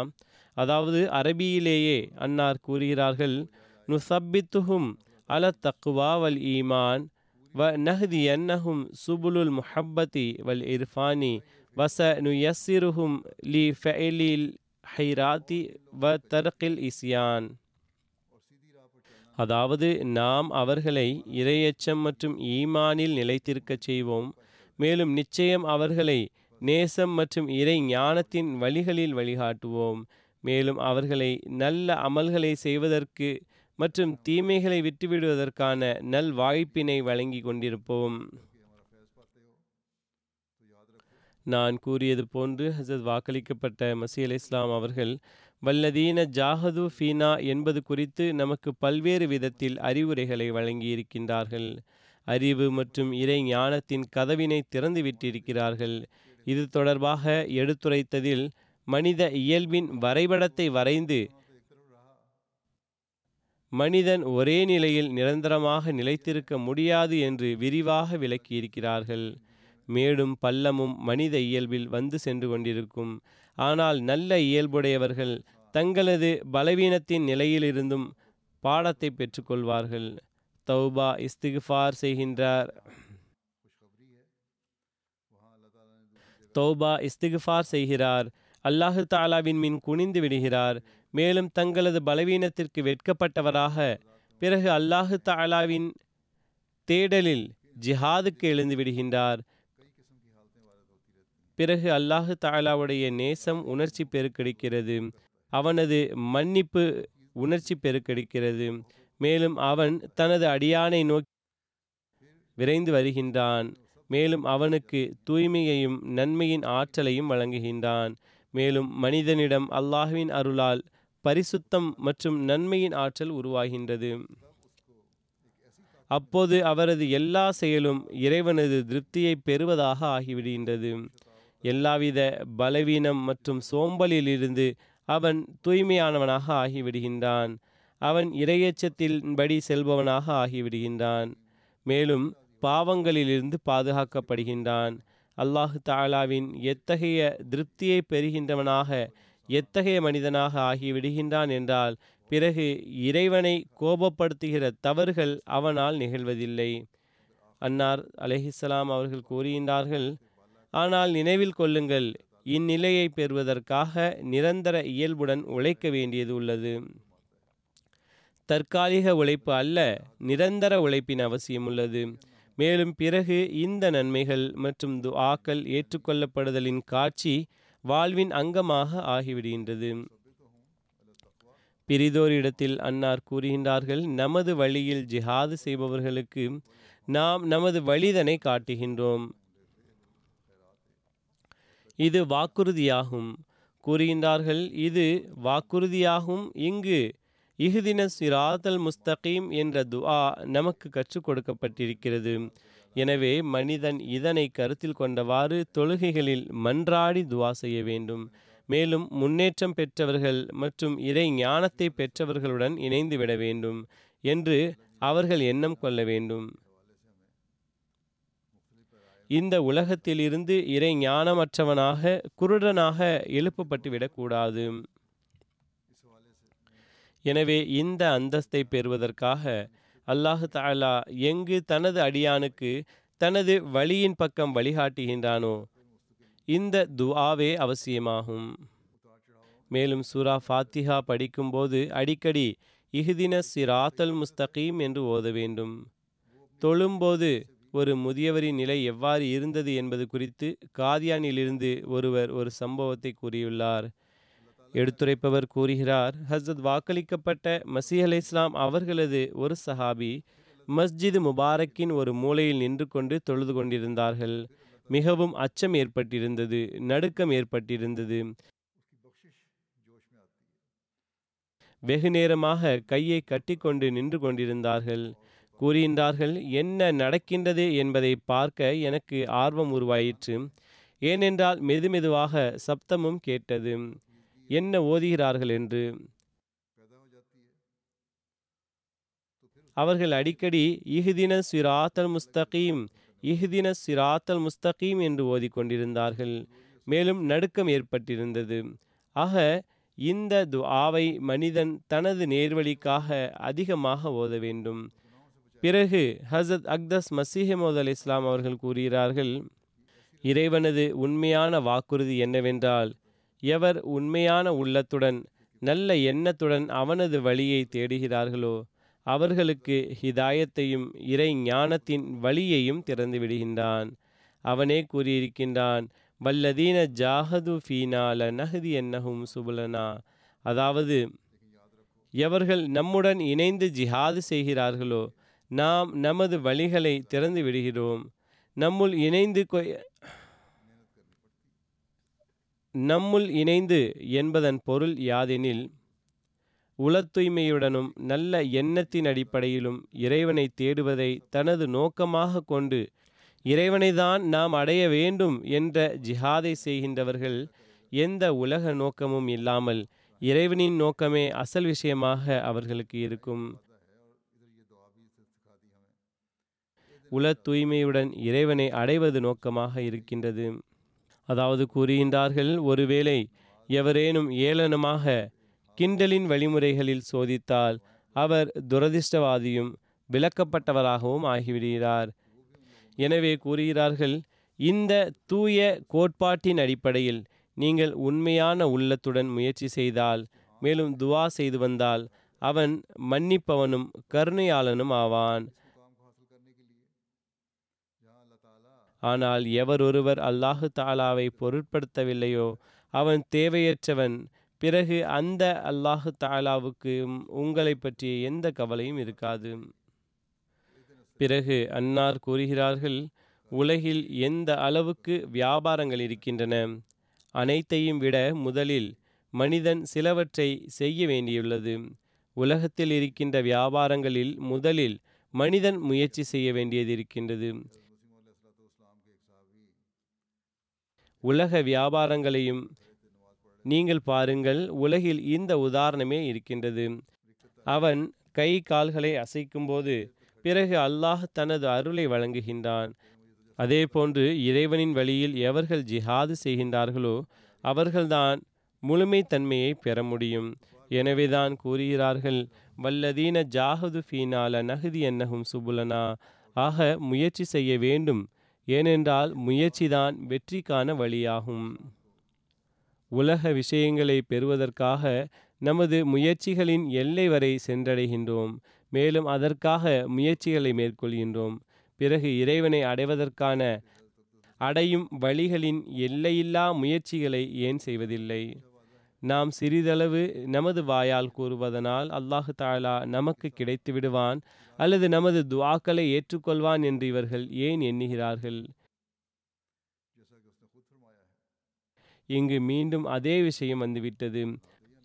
அதாவது அரபியிலேயே அன்னார் கூறுகிறார்கள் நுசப்பித்துஹும் அல தக்குவா வல் ஈமான். வ நஹதி المحبة சுபுலுல் முஹப்பதி வல் இர்ஃபானி வச الإسيان. லி ஹைராத்தி அதாவது நாம் அவர்களை இரையச்சம் மற்றும் ஈமானில் நிலைத்திருக்கச் செய்வோம். மேலும் நிச்சயம் அவர்களை நேசம் மற்றும் இறை ஞானத்தின் வழிகளில் வழிகாட்டுவோம். மேலும் அவர்களை நல்ல அமல்களை செய்வதற்கு மற்றும் தீமைகளை விட்டுவிடுவதற்கான நல் வாய்ப்பினை வழங்கி கொண்டிருப்போம். நான் கூறியது போன்று ஹசத் வாக்களிக்கப்பட்ட மசி அலி இஸ்லாம் அவர்கள் வல்லதீன ஜாஹது ஃபீனா என்பது குறித்து நமக்கு பல்வேறு விதத்தில் அறிவுரைகளை வழங்கியிருக்கின்றார்கள். அறிவு மற்றும் இறை ஞானத்தின் கதவினை திறந்து விட்டிருக்கிறார்கள் இது தொடர்பாக எடுத்துரைத்ததில் மனித இயல்பின் வரைபடத்தை வரைந்து மனிதன் ஒரே நிலையில் நிரந்தரமாக நிலைத்திருக்க முடியாது என்று விரிவாக விளக்கியிருக்கிறார்கள். மேடும் பள்ளமும் மனித இயல்பில் வந்து சென்று கொண்டிருக்கும். ஆனால் நல்ல இயல்புடையவர்கள் தங்களது பலவீனத்தின் நிலையிலிருந்தும் பாடத்தை பெற்றுக்கொள்வார்கள். தௌபா இஸ்திகுஃபார் செய்கின்றார். தௌபா இஸ்திகுஃபார் செய்கிறார். அல்லாஹு தாலாவின் மின் குனிந்து விடுகிறார். மேலும் தங்களது பலவீனத்திற்கு வெட்கப்பட்டவராக பிறகு அல்லாஹு தாலாவின் தேடலில் ஜிஹாதுக்கு எழுந்து விடுகின்றார். பிறகு அல்லாஹு தாலாவுடைய நேசம் உணர்ச்சி பெருக்கெடுக்கிறது. அவனது மன்னிப்பு உணர்ச்சி பெருக்கெடுக்கிறது. மேலும் அவன் தனது அடியானை நோக்கி விரைந்து வருகின்றான். மேலும் அவனுக்கு தூய்மையையும் நன்மையின் ஆற்றலையும் வழங்குகின்றான். மேலும் மனிதனிடம் அல்லாஹுவின் அருளால் பரிசுத்தம் மற்றும் நன்மையின் ஆற்றல் உருவாகின்றது. அப்போது அவரது எல்லா செயலும் இறைவனது திருப்தியை பெறுவதாக ஆகிவிடுகின்றது. எல்லாவித பலவீனம் மற்றும் சோம்பலிலிருந்து அவன் தூய்மையானவனாக ஆகிவிடுகின்றான். அவன் இரையச்சத்தின்படி செல்பவனாக ஆகிவிடுகின்றான். மேலும் பாவங்களிலிருந்து பாதுகாக்கப்படுகின்றான். அல்லாஹு தாலாவின் எத்தகைய திருப்தியை பெறுகின்றவனாக எத்தகைய மனிதனாக ஆகிவிடுகின்றான் என்றால் பிறகு இறைவனை கோபப்படுத்துகிற தவறுகள் அவனால் நிகழ்வதில்லை. அன்னார் அலஹிஸ்லாம் அவர்கள் கூறுகின்றார்கள் ஆனால் நினைவில் கொள்ளுங்கள் இந்நிலையை பெறுவதற்காக நிரந்தர இயல்புடன் உழைக்க வேண்டியது உள்ளது. தற்காலிக உழைப்பு அல்ல நிரந்தர உழைப்பின் அவசியம் உள்ளது. மேலும் பிறகு இந்த நன்மைகள் மற்றும் துஆக்கள் ஏற்றுக்கொள்ளப்படுதலின் காட்சி வாழ்வின் அங்கமாக ஆகிவிடுகின்றது. பிரிதோரிடத்தில் அன்னார் கூறுகின்றார்கள் நமது வழியில் ஜிஹாது செய்பவர்களுக்கு நாம் நமது வழிதனை காட்டுகின்றோம். இது வாக்குறுதியாகும். கூறுகின்றார்கள் இது வாக்குறுதியாகும். இங்கு இஹ்தின சிராதல் முஸ்தகீம் என்ற துஆ நமக்கு கற்றுக் கொடுக்கப்பட்டிருக்கிறது. எனவே மனிதன் இதனை கருத்தில் கொண்டவாறு தொழுகைகளில் மன்றாடி துவா செய்ய வேண்டும். மேலும் முன்னேற்றம் பெற்றவர்கள் மற்றும் இறை ஞானத்தை பெற்றவர்களுடன் இணைந்து விட வேண்டும் என்று அவர்கள் எண்ணம் கொள்ள வேண்டும். இந்த உலகத்திலிருந்து இறை ஞானமற்றவனாக குருடனாக எழுப்பப்பட்டு விடக்கூடாது. எனவே இந்த அந்தஸ்தை பெறுவதற்காக அல்லாஹு தாலா எங்கு தனது அடியானுக்கு தனது வழியின் பக்கம் வழிகாட்டுகின்றானோ இந்த துஆவே அவசியமாகும். மேலும் சூரா ஃபாத்திஹா படிக்கும்போது அடிக்கடி இஹ்தின சிராத்தல் முஸ்தகீம் என்று ஓத வேண்டும். தொழும்போது ஒரு முதியவரின் நிலை எவ்வாறு இருந்தது என்பது குறித்து காதியானிலிருந்து ஒருவர் ஒரு சம்பவத்தை கூறியுள்ளார். எடுத்துரைப்பவர் கூறுகிறார் ஹசரத் வாக்களிக்கப்பட்ட மசீஹ் அலை இஸ்லாம் அவர்களது ஒரு சஹாபி மஸ்ஜிது முபாரக்கின் ஒரு மூலையில் நின்று கொண்டு தொழுது கொண்டிருந்தார்கள். மிகவும் அச்சம் ஏற்பட்டிருந்தது நடுக்கம் ஏற்பட்டிருந்தது. வெகு நேரமாக கையை கட்டிக்கொண்டு நின்று கொண்டிருந்தார்கள். கூறுகின்றார்கள் என்ன நடக்கின்றது என்பதை பார்க்க எனக்கு ஆர்வம் உருவாயிற்று. ஏனென்றால் மெதுமெதுவாக சப்தமும் கேட்டது. என்ன ஓதுகிறார்கள் என்று? அவர்கள் அடிக்கடி இஹ்தின சிராத்தல் முஸ்தகீம் இஹ்தின சிராத்தல் முஸ்தகீம் என்று ஓதிக்கொண்டிருந்தார்கள். மேலும் நடுக்கம் ஏற்பட்டிருந்தது. ஆக இந்த துஆவை மனிதன் தனது நேர்வழிக்காக அதிகமாக ஓத வேண்டும். பிறகு ஹசத் அக்தஸ் மசிஹமோத் அல் இஸ்லாம் அவர்கள் கூறுகிறார்கள் இறைவனது உண்மையான வாக்குறுதி என்னவென்றால் எவர் உண்மையான உள்ளத்துடன் நல்ல எண்ணத்துடன் அவனது வழியை தேடுகிறார்களோ அவர்களுக்கு ஹிதாயத்தையும் இறை ஞானத்தின் வழியையும் திறந்து விடுகின்றான். அவனே கூறியிருக்கின்றான் வல்லதீன ஜாஹது ஃபீனால லனஹதி என்னஹும் சுபுலனா. அதாவது எவர்கள் நம்முடன் இணைந்து ஜிஹாது செய்கிறார்களோ நாம் நமது வழிகளை திறந்து விடுகிறோம். நம்முள் இணைந்து கொ- நம்முள் இணைந்து என்பதன் பொருள் யாதெனில் உளத் தூய்மையுடனும் நல்ல எண்ணத்தின் அடிப்படையிலும் இறைவனை தேடுவதை தனது நோக்கமாக கொண்டு இறைவனைதான் நாம் அடைய வேண்டும் என்ற ஜிஹாதை செய்கின்றவர்கள் எந்த உலக நோக்கமும் இல்லாமல் இறைவனின் நோக்கமே அசல் விஷயமாக அவர்களுக்கு இருக்கும். உள தூய்மையுடன் இறைவனை அடைவது நோக்கமாக இருக்கின்றது. அதாவது கூறுகின்றார்கள் ஒருவேளை எவரேனும் ஏளனமாக கிண்டலின் வழிமுறைகளில் சோதித்தால் அவர் துரதிர்ஷ்டவாதியும் விளக்கப்பட்டவராகவும் ஆகிவிடுகிறார். எனவே கூறுகிறார்கள் இந்த தூய கோட்பாட்டின் அடிப்படையில் நீங்கள் உண்மையான உள்ளத்துடன் முயற்சி செய்தால் மேலும் துவா செய்து வந்தால் அவன் மன்னிப்பவனும் கருணையாளனும் ஆவான். ஆனால் எவரொருவர் அல்லாஹு தாலாவை பொருட்படுத்தவில்லையோ அவன் தேவையற்றவன். பிறகு அந்த அல்லாஹு தாலாவுக்கு உங்களை பற்றிய எந்த கவலையும் இருக்காது. பிறகு அன்னார் கூறுகிறார்கள் உலகில் எந்த அளவுக்கு வியாபாரங்கள் இருக்கின்றன அனைத்தையும் விட முதலில் மனிதன் சிலவற்றை செய்ய வேண்டியுள்ளது. உலகத்தில் இருக்கின்ற வியாபாரங்களில் முதலில் மனிதன் முயற்சி செய்ய வேண்டியது இருக்கின்றது. உலக வியாபாரங்களையும் நீங்கள் பாருங்கள் உலகில் இந்த உதாரணமே இருக்கின்றது. அவன் கை கால்களை அசைக்கும்போது பிறகு அல்லாஹ் தனது அருளை வழங்குகின்றான். அதேபோன்று இறைவனின் வழியில் எவர்கள் ஜிஹாது செய்கின்றார்களோ அவர்கள்தான் முழுமைத்தன்மையை பெற முடியும். எனவேதான் கூறுகிறார்கள் வல்லதீன ஜாஹது ஃபீனால நகுதி என்னகும் சுபுலனா. ஆக முயற்சி செய்ய வேண்டும். ஏனென்றால் முயற்சிதான் வெற்றிக்கான வழியாகும். உலக விஷயங்களை பெறுவதற்காக நமது முயற்சிகளின் எல்லை வரை சென்றடைகின்றோம். மேலும் அதற்காக முயற்சிகளை மேற்கொள்கின்றோம். பிறகு இறைவனை அடைவதற்கான அடையும் வழிகளின் எல்லையில்லா முயற்சிகளை ஏன் செய்வதில்லை? நாம் சிறிதளவு நமது வாயால் கூறுவதனால் அல்லாஹு தாலா நமக்கு கிடைத்து விடுவான் அல்லது நமது துவாக்களை ஏற்றுக்கொள்வான் என்று இவர்கள் ஏன் எண்ணுகிறார்கள்? இங்கு மீண்டும் அதே விஷயம் வந்துவிட்டது.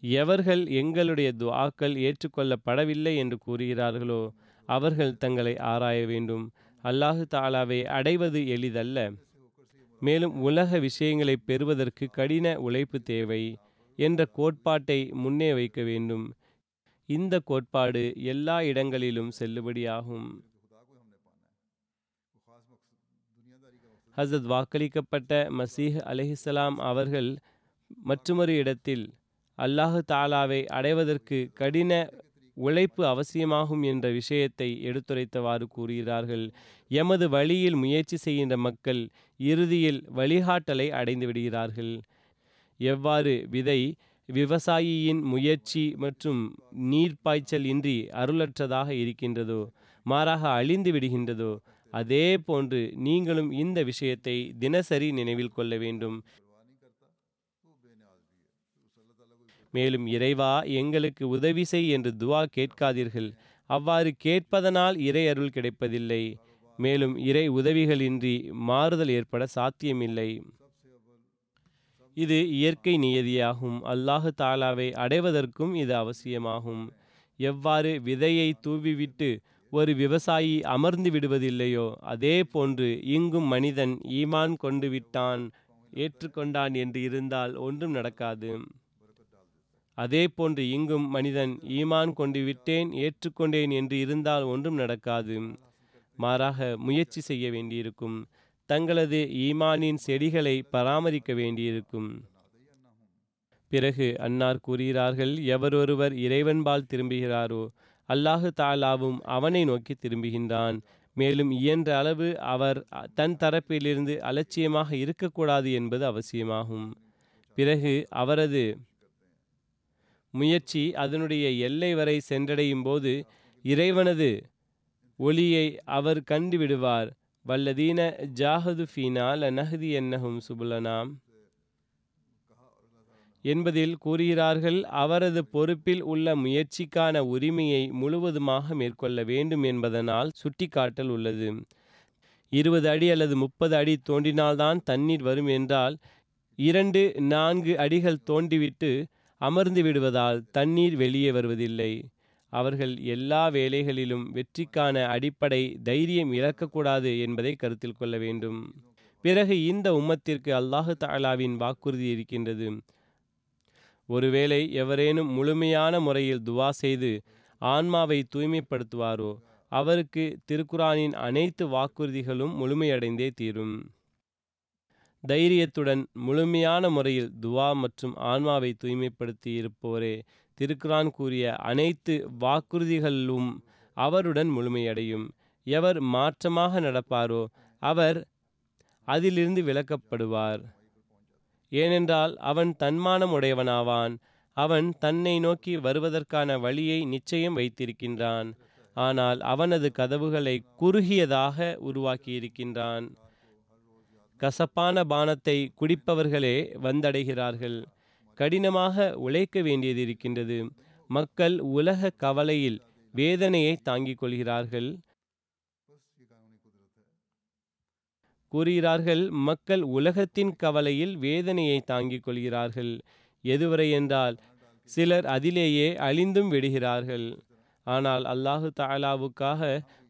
எவர்கள் எங்களுடைய துவாக்கள் ஏற்றுக்கொள்ளப்படவில்லை என்று கூறுகிறார்களோ அவர்கள் தங்களை ஆராய வேண்டும். அல்லாஹு தாலாவை அடைவது எளிதல்ல. மேலும் உலக விஷயங்களை பெறுவதற்கு கடின உழைப்பு தேவை என்ற கோட்பாட்டை முன்னே வைக்க வேண்டும். இந்த கோட்பாடு எல்லா இடங்களிலும் செல்லுபடியாகும். ஹசத் வாக்களிக்கப்பட்ட மசீஹ் அலிஹிசலாம் அவர்கள் மற்றொரு இடத்தில் அல்லாஹு தாலாவை அடைவதற்கு கடின உழைப்பு அவசியமாகும் என்ற விஷயத்தை எடுத்துரைத்தவாறு கூறுகிறார்கள். எமது வழியில் முயற்சி செய்கின்ற மக்கள் இறுதியில் வழிகாட்டலை அடைந்து விடுகிறார்கள் எவ்வாறு விதை விவசாயியின் முயற்சி மற்றும் நீர்ப்பாய்ச்சல் இன்றி அருளற்றதாக இருக்கின்றதோ மாறாக அழிந்து விடுகின்றதோ அதே போன்று நீங்களும் இந்த விஷயத்தை தினசரி நினைவில் கொள்ள வேண்டும். மேலும் இறைவா எங்களுக்கு உதவி செய் என்று துவா கேட்காதீர்கள். அவ்வாறு கேட்பதனால் இறை அருள் கிடைப்பதில்லை. மேலும் இறை உதவிகளின்றி மாறுதல் ஏற்பட சாத்தியமில்லை. இது இயற்கை நியதியாகும். அல்லாஹு தாலாவை அடைவதற்கும் இது அவசியமாகும். எவ்வாறு விதையை தூவிவிட்டு ஒரு விவசாயி அமர்ந்து விடுவதில்லையோ அதே போன்று இங்கும் மனிதன் ஈமான் கொண்டு விட்டான் ஏற்றுக்கொண்டான் என்று இருந்தால் ஒன்றும் நடக்காது. அதே போன்று இங்கும் மனிதன் ஈமான் கொண்டு விட்டேன் ஏற்றுக்கொண்டேன் என்று இருந்தால் ஒன்றும் நடக்காது. மாறாக முயற்சி செய்ய வேண்டியிருக்கும். தங்களது ஈமானின் செடிகளை பராமரிக்க வேண்டியிருக்கும். பிறகு அன்னார் கூறுகிறார்கள் எவரொருவர் இறைவன்பால் திரும்புகிறாரோ அல்லாஹு தாலாவும் அவனை நோக்கி திரும்புகின்றான். மேலும் இயன்ற அளவு அவர் தன் தரப்பிலிருந்து அலட்சியமாக இருக்கக்கூடாது என்பது அவசியமாகும். பிறகு அவரது முயற்சி அதனுடைய எல்லை வரை சென்றடையும் போது இறைவனது ஒளியை அவர் கண்டுவிடுவார் வல்லதீன ஜாஹது ஃபீனா லனஹதி என்னஹும் சுபுலனாம் என்பதில் கூறுகிறார்கள் அவரது பொறுப்பில் உள்ள முயற்சிக்கான உரிமையை முழுவதுமாக மேற்கொள்ள வேண்டும் என்பதனால் சுட்டிக்காட்டல் உள்ளது. இருபது அடி அல்லது முப்பது அடி தோண்டினால்தான் தண்ணீர் வரும் என்றால் இரண்டு நான்கு அடிகள் தோண்டிவிட்டு அமர்ந்து விடுவதால் தண்ணீர் வெளியே வருவதில்லை. அவர்கள் எல்லா வேலைகளிலும் வெற்றிக்கான அடிப்படை தைரியம் இழக்கக்கூடாது என்பதை கருத்தில் கொள்ள வேண்டும். பிறகு இந்த உம்மத்திற்கு அல்லாஹு தாலாவின் வாக்குறுதி இருக்கின்றது. ஒருவேளை எவரேனும் முழுமையான முறையில் துவா செய்து ஆன்மாவை தூய்மைப்படுத்துவாரோ அவருக்கு திருக்குரானின் அனைத்து வாக்குறுதிகளும் முழுமையடைந்தே தீரும். தைரியத்துடன் முழுமையான முறையில் துவா மற்றும் ஆன்மாவை தூய்மைப்படுத்தி இருப்போரே திருக்குரான் கூறிய அனைத்து வாக்குறுதிகளிலும் அவருடன் முழுமையடையும். எவர் மாற்றமாக நடப்பாரோ அவர் அதிலிருந்து விலக்கப்படுவார். ஏனென்றால் அவன் தன்மானம் உடையவனாவான். அவன் தன்னை நோக்கி வருவதற்கான வழியை நிச்சயம் வைத்திருக்கின்றான். ஆனால் அவனது கதவுகளை குறுகியதாக உருவாக்கியிருக்கின்றான். கசப்பான பானத்தை குடிப்பவர்களே வந்தடைகிறார்கள். கடினமாக உழைக்க வேண்டியது இருக்கின்றது. மக்கள் உலக கவலையில் வேதனையை தாங்கிக் கொள்கிறார்கள். கூறுகிறார்கள் மக்கள் உலகத்தின் கவலையில் வேதனையை தாங்கிக் கொள்கிறார்கள். எதுவரை என்றால் சிலர் அதிலேயே அழிந்தும் விடுகிறார்கள். ஆனால் அல்லாஹு தாலாவுக்காக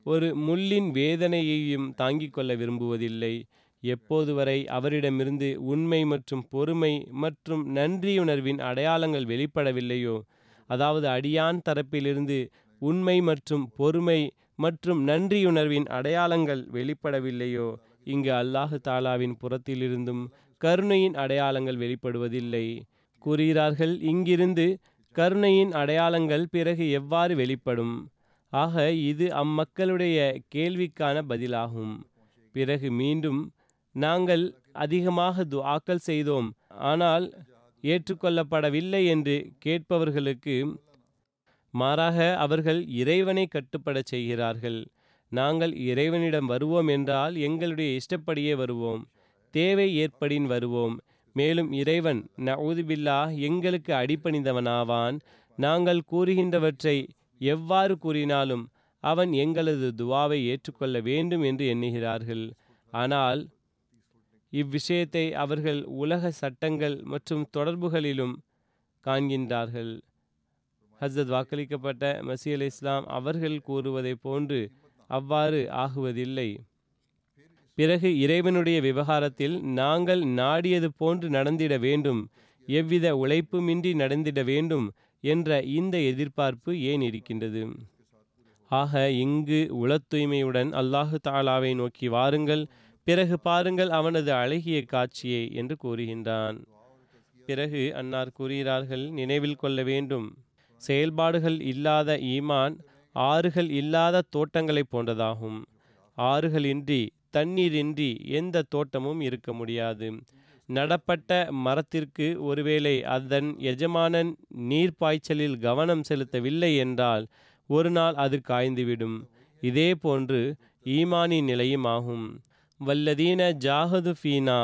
ஒரு முள்ளின் வேதனையையும் தாங்கிக் கொள்ள விரும்புவதில்லை. எப்போது வரை அவரிடமிருந்து உண்மை மற்றும் பொறுமை மற்றும் நன்றியுணர்வின் அடையாளங்கள் வெளிப்படவில்லையோ? அதாவது அடியான் தரப்பிலிருந்து உண்மை மற்றும் பொறுமை மற்றும் நன்றியுணர்வின் அடையாளங்கள் வெளிப்படவில்லையோ? இங்கு அல்லாஹு தாலாவின் புறத்திலிருந்தும் கருணையின் அடையாளங்கள் வெளிப்படுவதில்லை. கூறுகிறார்கள் இங்கிருந்து கருணையின் அடையாளங்கள் பிறகு எவ்வாறு வெளிப்படும்? ஆக இது அம்மக்களுடைய கேள்விக்கான பதிலாகும். பிறகு மீண்டும் நாங்கள் அதிகமாக துஆக்கள் செய்தோம். ஆனால் ஏற்றுக்கொள்ளப்படவில்லை என்று கேட்பவர்களுக்கு மாறாக அவர்கள் இறைவனை கட்டுப்படச் செய்கிறார்கள். நாங்கள் இறைவனிடம் வருவோம் என்றால் எங்களுடைய இஷ்டப்படியே வருவோம். தேவை ஏற்படின் வருவோம். மேலும் இறைவன் நவுதுபில்லா எங்களுக்கு அடிப்பணிந்தவனாவான் நாங்கள் கூறுகின்றவற்றை எவ்வாறு கூறினாலும் அவன் எங்களது துவாவை ஏற்றுக்கொள்ள வேண்டும் என்று எண்ணுகிறார்கள். ஆனால் இவ்விஷயத்தை அவர்கள் உலக சட்டங்கள் மற்றும் தொடர்புகளிலும் காண்கின்றார்கள். ஹஸ்ரத் வாக்களிக்கப்பட்ட மசி அலி இஸ்லாம் அவர்கள் கூறுவதை போன்று அவ்வாறு ஆகுவதில்லை. பிறகு இறைவனுடைய விவகாரத்தில் நாங்கள் நாடியது போன்று நடந்திட வேண்டும் எவ்வித உழைப்புமின்றி நடந்திட வேண்டும் என்ற இந்த எதிர்பார்ப்பு ஏன் இருக்கின்றது? ஆக இங்கு உள தூய்மையுடன் அல்லாஹு தாலாவை நோக்கி வாருங்கள் பிறகு பாருங்கள் அவனது அழகிய காட்சியை என்று கூறுகின்றான். பிறகு அன்னார் கூறுகிறார்கள் நினைவில் கொள்ள வேண்டும். செயல்பாடுகள் இல்லாத ஈமான் ஆறுகள் இல்லாத தோட்டங்களைப் போன்றதாகும். ஆறுகளின்றி தண்ணீரின்றி எந்த தோட்டமும் இருக்க முடியாது. நடப்பட்ட மரத்திற்கு ஒருவேளை அதன் எஜமானன் நீர் பாய்ச்சலில் கவனம் செலுத்தவில்லை என்றால் ஒரு நாள் அது காய்ந்துவிடும். இதே போன்று ஈமானின் நிலையும் ஆகும். வல்லதீன ஜாகது ஃபீனா.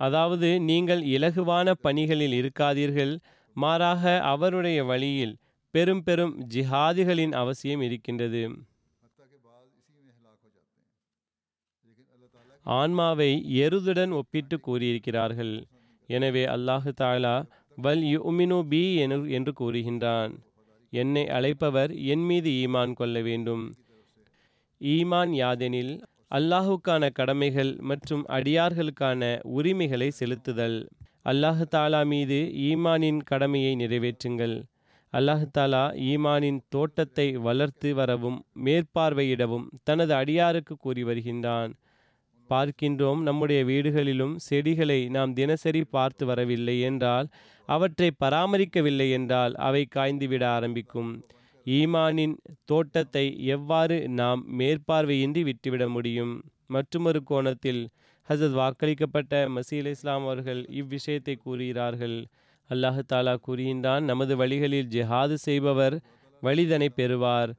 அதாவது நீங்கள் இலகுவான பணிகளில் இருக்காதீர்கள் மாறாக அவருடைய வழியில் பெரும் பெரும் ஜிஹாதிகளின் அவசியம் இருக்கின்றது. ஆன்மாவை எருதுடன் ஒப்பிட்டு கூறியிருக்கிறார்கள். எனவே அல்லாஹு தாலா வல் யுமினு பி என்று கூறுகின்றான். என்னை அழைப்பவர் என் மீது ஈமான் கொள்ள வேண்டும். ஈமான் யாதெனில் அல்லாஹுக்கான கடமைகள் மற்றும் அடியார்களுக்கான உரிமைகளை செலுத்துதல். அல்லாஹு தாலா மீது ஈமானின் கடமையை நிறைவேற்றுங்கள். அல்லாஹு தாலா ஈமானின் தோட்டத்தை வளர்த்து வரவும் மேற்பார்வையிடவும் தனது அடியாருக்கு கூறி வருகின்றான். பார்க்கின்றோம் நம்முடைய வீடுகளிலும் செடிகளை நாம் தினசரி பார்த்து வரவில்லை என்றால் அவற்றை பராமரிக்கவில்லை என்றால் அவை காய்ந்துவிட ஆரம்பிக்கும். ஈமானின் தோட்டத்தை எவ்வாறு நாம் மேற்பார்வையின்றி விட்டுவிட முடியும்? மற்றொரு கோணத்தில் ஹசத் வாக்களிக்கப்பட்ட மசீல் இஸ்லாம் அவர்கள் இவ்விஷயத்தை கூறுகிறார்கள். அல்லாஹு தாலா கூறுகின்றான் நமது வழிகளில் ஜிஹாது செய்பவர் வழிதனை பெறுவார்.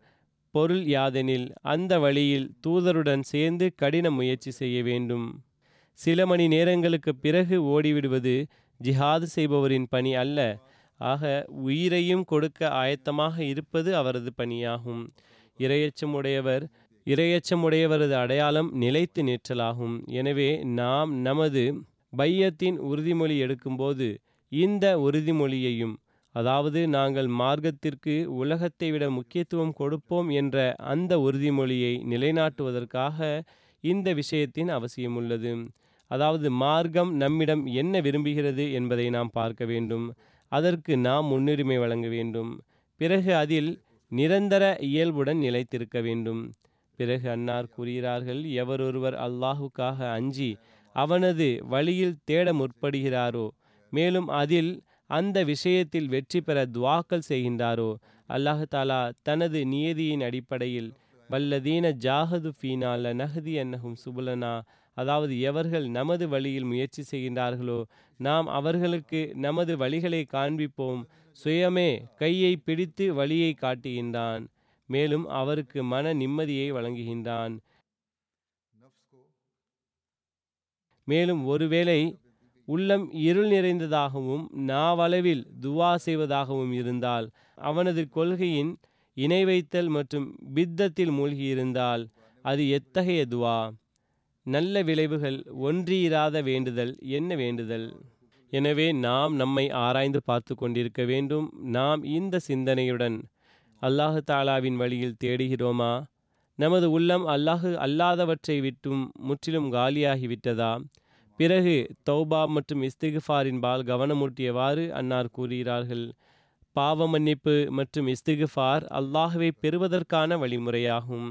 பொருள் யாதெனில் அந்த வழியில் தூதருடன் சேர்ந்து கடின முயற்சி செய்ய வேண்டும். சில மணி நேரங்களுக்கு பிறகு ஓடிவிடுவது ஜிஹாது செய்பவரின் பணி அல்ல. ஆக உயிரையும் கொடுக்க ஆயத்தமாக இருப்பது அவரது பணியாகும். இரையச்சமுடையவர் இரையச்சமுடையவரது அடையாளம் நிலைத்து நிற்றலாகும். எனவே நாம் நமது பையத்தின் உறுதிமொழி எடுக்கும்போது இந்த உறுதிமொழியையும் அதாவது நாங்கள் மார்க்கத்திற்கு உலகத்தை விட முக்கியத்துவம் கொடுப்போம் என்ற அந்த உறுதிமொழியை நிலைநாட்டுவதற்காக இந்த விஷயத்தின் அவசியம் உள்ளது அதாவது மார்க்கம் நம்மிடம் என்ன விரும்புகிறது என்பதை நாம் பார்க்க வேண்டும். அதற்கு நாம் முன்னுரிமை வழங்க வேண்டும். பிறகு அதில் நிரந்தர இயல்புடன் நிலைத்திருக்க வேண்டும். பிறகு அன்னார் கூறுகிறார்கள் எவரொருவர் அல்லாஹுக்காக அஞ்சி அவனது வழியில் தேட முற்படுகிறாரோ மேலும் அதில் அந்த விஷயத்தில் வெற்றி பெற துவாக்கல் செய்கின்றாரோ அல்லாஹாலா தனது நியதியின் அடிப்படையில் வல்லதீன ஜாஹது ஃபீனால நஹதி என்னகும் சுபுலனா அதாவது எவர்கள் நமது வழியில் முயற்சி செய்கின்றார்களோ நாம் அவர்களுக்கு நமது வழிகளை காண்பிப்போம். சுயமே கையை பிடித்து வழியை காட்டுகின்றான். மேலும் அவருக்கு மன நிம்மதியை வழங்குகின்றான். மேலும் ஒருவேளை உள்ளம் இருள் நிறைந்ததாகவும் நாவளவில் துவா செய்வதாகவும் இருந்தால் அவனது கொள்கையின் இணை வைத்தல் மற்றும் பித்தத்தில் மூழ்கியிருந்தால் அது எத்தகைய துவா? நல்ல விளைவுகள் ஒன்றியிராத வேண்டுதல் என்ன வேண்டுதல்? எனவே நாம் நம்மை ஆராய்ந்து பார்த்து கொண்டிருக்க வேண்டும். நாம் இந்த சிந்தனையுடன் அல்லாஹு தாலாவின் வழியில் தேடுகிறோமா? நமது உள்ளம் அல்லாஹு அல்லாதவற்றை விட்டும் முற்றிலும் காலியாகிவிட்டதா? பிறகு தௌபா மற்றும் இஸ்திகுஃபாரின்பால் கவனமூட்டியவாறு அன்னார் கூறுகிறார்கள். பாவ மன்னிப்பு மற்றும் இஸ்திகுஃபார் அல்லாஹுவை பெறுவதற்கான வழிமுறையாகும்.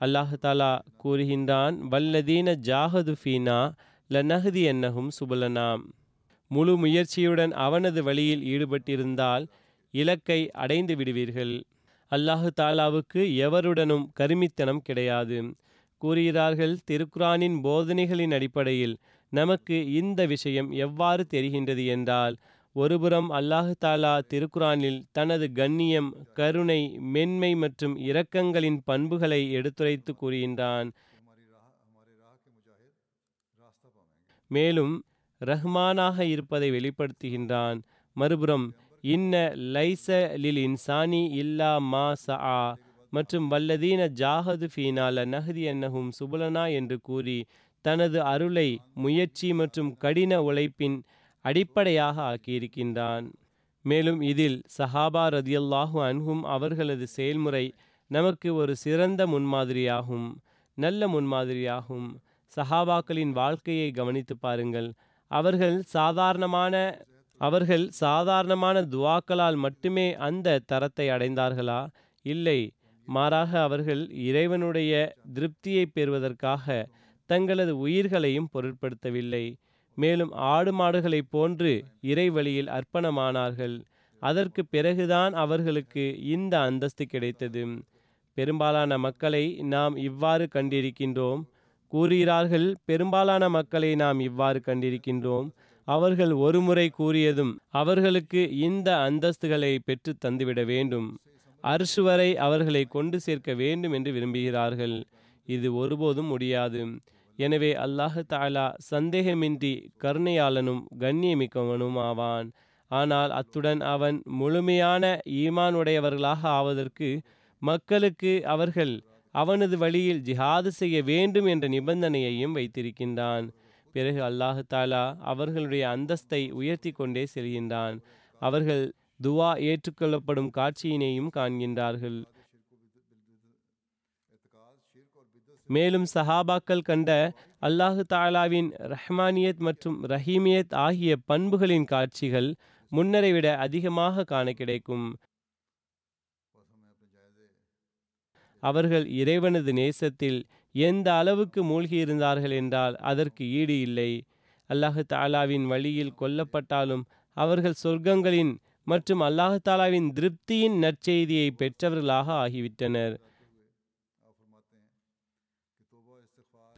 அல்லாஹு தாலா கூறுகின்றான் வல்லதீன ஜாஹது ஃபீனா லநஹதி என்னகும் சுபலனாம். முழு முயற்சியுடன் அவனது வழியில் ஈடுபட்டிருந்தால் இலக்கை அடைந்து விடுவீர்கள். அல்லாஹு தாலாவுக்கு எவருடனும் கருமித்தனம் கிடையாது. கூறுகிறார்கள் திருக்குரானின் போதனைகளின் அடிப்படையில் நமக்கு இந்த விஷயம் எவ்வாறு தெரிகின்றது என்றால் ஒருபுறம் அல்லாஹு தாலா திருக்குரானில் தனது கண்ணியம் கருணை மென்மை மற்றும் இரக்கங்களின் பண்புகளை எடுத்துரைத்து கூறுகின்றான். மேலும் ரஹ்மானாக இருப்பதை வெளிப்படுத்துகின்றான். மறுபுறம் இன்ன லைச லில் இன்சானி இல்லா மா சஆ மற்றும் வல்லதீன ஜாஹது ஃபீனால நஹதி என்னகும் சுபலனா என்று கூறி தனது அருளை முயற்சி மற்றும் கடின உழைப்பின் அடிப்படையாக ஆக்கியிருக்கின்றான். மேலும் இதில் சஹாபா ரதியல்லாஹு அன்ஹும் அவர்களது செயல்முறை நமக்கு ஒரு சிறந்த முன்மாதிரியாகும் நல்ல முன்மாதிரியாகும். சஹாபாக்களின் வாழ்க்கையை கவனித்து பாருங்கள். அவர்கள் சாதாரணமான அவர்கள் சாதாரணமான துவாக்களால் மட்டுமே அந்த தரத்தை அடைந்தார்களா? இல்லை. மாறாக அவர்கள் இறைவனுடைய திருப்தியை பெறுவதற்காக தங்களது உயிர்களையும் பொருட்படுத்தவில்லை. மேலும் ஆடு மாடுகளைப் போன்று இறை வழியில் அர்ப்பணமானார்கள். அதற்கு பிறகுதான் அவர்களுக்கு இந்த அந்தஸ்து கிடைத்தது. பெரும்பாலான மக்களை நாம் இவ்வாறு கண்டிருக்கின்றோம். கூறுகிறார்கள் பெரும்பாலான மக்களை நாம் இவ்வாறு கண்டிருக்கின்றோம். அவர்கள் ஒருமுறை கூறியதும் அவர்களுக்கு இந்த அந்தஸ்துகளை பெற்று தந்துவிட வேண்டும். அரிசு வரை அவர்களை கொண்டு சேர்க்க வேண்டும் என்று விரும்புகிறார்கள். இது ஒருபோதும் முடியாது. எனவே அல்லாஹு தாலா சந்தேகமின்றி கருணையாளனும் கண்ணியமிக்கவனும் ஆவான் ஆனால் அத்துடன் அவன் முழுமையான ஈமானுடையவர்களாக ஆவதற்கு மக்களுக்கு அவர்கள் அவனது வழியில் ஜிஹாது செய்ய வேண்டும் என்ற நிபந்தனையையும் வைத்திருக்கின்றான். பிறகு அல்லாஹு தாலா அவர்களுடைய அந்தஸ்தை உயர்த்தி கொண்டே செல்கின்றான். அவர்கள் துவா ஏற்றுக்கொள்ளப்படும் காட்சியினையும் காண்கின்றார்கள். மேலும் சஹாபாக்கள் கண்ட அல்லாஹு தாலாவின் ரஹ்மானியத் மற்றும் ரஹீமியத் ஆகிய பண்புகளின் காட்சிகள் முன்னரை விட அதிகமாக காண கிடைக்கும். அவர்கள் இறைவனது நேசத்தில் எந்த அளவுக்கு மூழ்கியிருந்தார்கள் என்றால் அதற்கு ஈடு இல்லை. அல்லாஹு தாலாவின் வழியில் கொல்லப்பட்டாலும் அவர்கள் சொர்க்கங்களின் மற்றும் அல்லாஹு தாலாவின் திருப்தியின் நற்செய்தியை பெற்றவர்களாக ஆகிவிட்டனர்.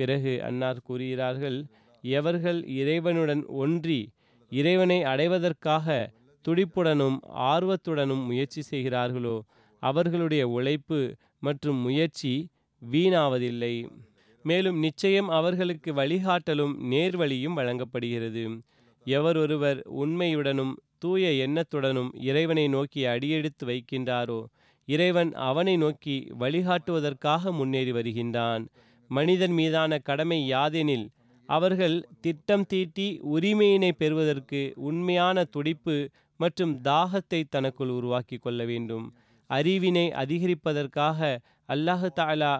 பிறகு அன்னார் கூறுகிறார்கள் எவர்கள் இறைவனுடன் ஒன்றி இறைவனை அடைவதற்காக துடிப்புடனும் ஆர்வத்துடனும் முயற்சி செய்கிறார்களோ அவர்களுடைய உழைப்பு மற்றும் முயற்சி வீணாவதில்லை. மேலும் நிச்சயம் அவர்களுக்கு வழிகாட்டலும் நேர்வழியும் வழங்கப்படுகிறது. எவர் ஒருவர் உண்மையுடனும் தூய எண்ணத்துடனும் இறைவனை நோக்கி அடியெடுத்து வைக்கின்றாரோ இறைவன் அவனை நோக்கி வழிகாட்டுவதற்காக முன்னேறி வருகின்றான். மனிதன் மீதான கடமை யாதெனில் அவர்கள் திட்டம் தீட்டி உரிமையினை பெறுவதற்கு உண்மையான துடிப்பு மற்றும் தாகத்தை தனக்குள் உருவாக்கி கொள்ள வேண்டும். அறிவினை அதிகரிப்பதற்காக அல்லாஹு தாலா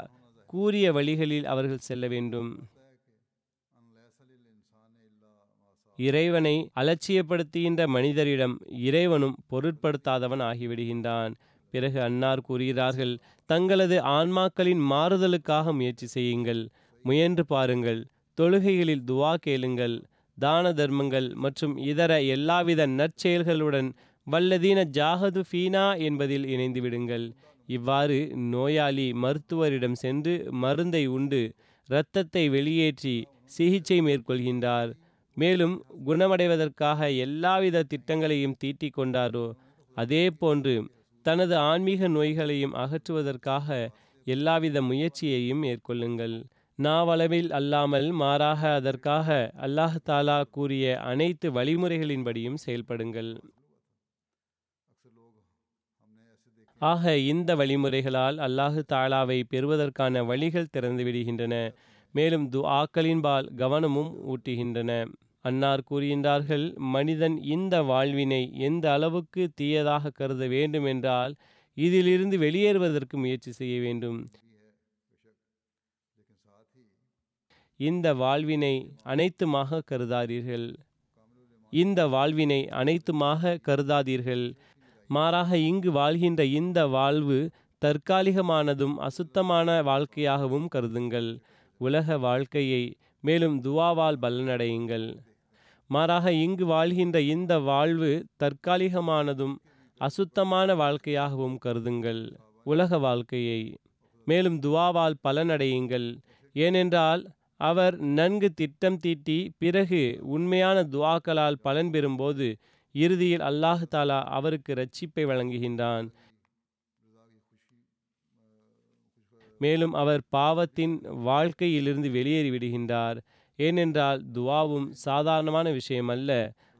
கூறிய வழிகளில் அவர்கள் செல்ல வேண்டும். இறைவனை அலட்சியப்படுத்துகின்ற மனிதரிடம் இறைவனும் பொருட்படுத்தாதவன் ஆகிவிடுகின்றான். பிறகு அன்னார் கூறுகிறார்கள் தங்களது ஆன்மாக்களின் மாறுதலுக்காக முயற்சி செய்யுங்கள் முயன்று பாருங்கள் தொழுகைகளில் துவா கேளுங்கள் தான தர்மங்கள் மற்றும் இதர எல்லாவித நற்செயல்களுடன் வல்லதீன ஜாகது ஃபீனா என்பதில் இணைந்து விடுங்கள். இவ்வாறு நோயாளி மருத்துவரிடம் சென்று மருந்தை உண்டு இரத்தத்தை வெளியேற்றி சிகிச்சை மேற்கொள்கின்றார். மேலும் குணமடைவதற்காக எல்லாவித திட்டங்களையும் தீட்டிக் கொண்டாரோ? அதே போன்று தனது ஆன்மீக நோய்களையும் அகற்றுவதற்காக எல்லாவித முயற்சியையும் மேற்கொள்ளுங்கள். நாவளவில் அல்லாமல் மாறாக அதற்காக அல்லாஹ் தாலா கூறிய அனைத்து வழிமுறைகளின்படியும் செயல்படுங்கள். ஆக இந்த வழிமுறைகளால் அல்லாஹு தாலாவை பெறுவதற்கான வழிகள் திறந்து விடுகின்றன. மேலும் துஆக்களின்பால் கவனமும் ஊட்டுகின்றன. அன்னார் கூறுகின்றார்கள் மனிதன் இந்த வாழ்வினை எந்த அளவுக்கு தீயதாக கருத வேண்டும் என்றால் இதிலிருந்து வெளியேறுவதற்கு முயற்சி செய்ய வேண்டும். இந்த வாழ்வினை அனைத்துமாக கருதாதீர்கள். இந்த வாழ்வினை அனைத்துமாக கருதாதீர்கள். மாறாக இங்கு வாழ்கின்ற இந்த வாழ்வு தற்காலிகமானதும் அசுத்தமான வாழ்க்கையாகவும் கருதுங்கள். உலக வாழ்க்கையை மேலும் துவாவால் பலனடையுங்கள். மாறாக இங்கு வாழ்கின்ற இந்த வாழ்வு தற்காலிகமானதும் அசுத்தமான வாழ்க்கையாகவும் கருதுங்கள். உலக வாழ்க்கையை. மேலும் துவாவால் பலனடையுங்கள். ஏனென்றால் அவர் நன்கு திட்டம் தீட்டி பிறகு உண்மையான துவாக்களால் பலன் பெறும்போது இறுதியில் அல்லாஹ் தாலா அவருக்கு ரட்சிப்பை வழங்குகின்றான். மேலும் அவர் பாவத்தின் வாழ்க்கையிலிருந்து வெளியேறி விடுகின்றார் ஏனென்றால் துவாவும் சாதாரணமான விஷயம் அல்ல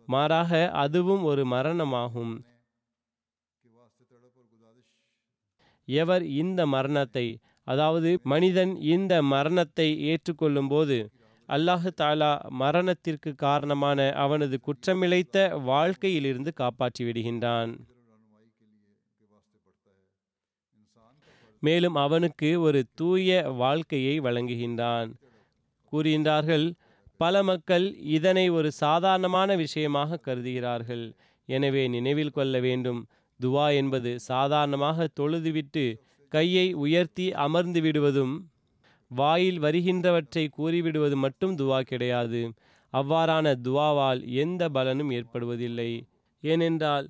மாறாக அதுவும் ஒரு மரணமாகும். எவர் இந்த மரணத்தை அதாவது மனிதன் இந்த மரணத்தை ஏற்றுக்கொள்ளும் போது அல்லாஹு தாலா மரணத்திற்கு காரணமான அவனது குற்றமிழைத்த வாழ்க்கையிலிருந்து காப்பாற்றி விடுகின்றான். மேலும் அவனுக்கு ஒரு தூய வாழ்க்கையை வழங்குகின்றான். கூறுகின்றார்கள் பல மக்கள் இதனை ஒரு சாதாரணமான விஷயமாக கருதுகிறார்கள். எனவே நினைவில் கொள்ள வேண்டும். துவா என்பது சாதாரணமாக தொழுதுவிட்டு கையை உயர்த்தி அமர்ந்து விடுவதும் வாயில் வருகின்றவற்றை கூறிவிடுவது மட்டும் துவா கிடையாது. அவ்வாறான துவாவால் எந்த பலனும் ஏற்படுவதில்லை. ஏனென்றால்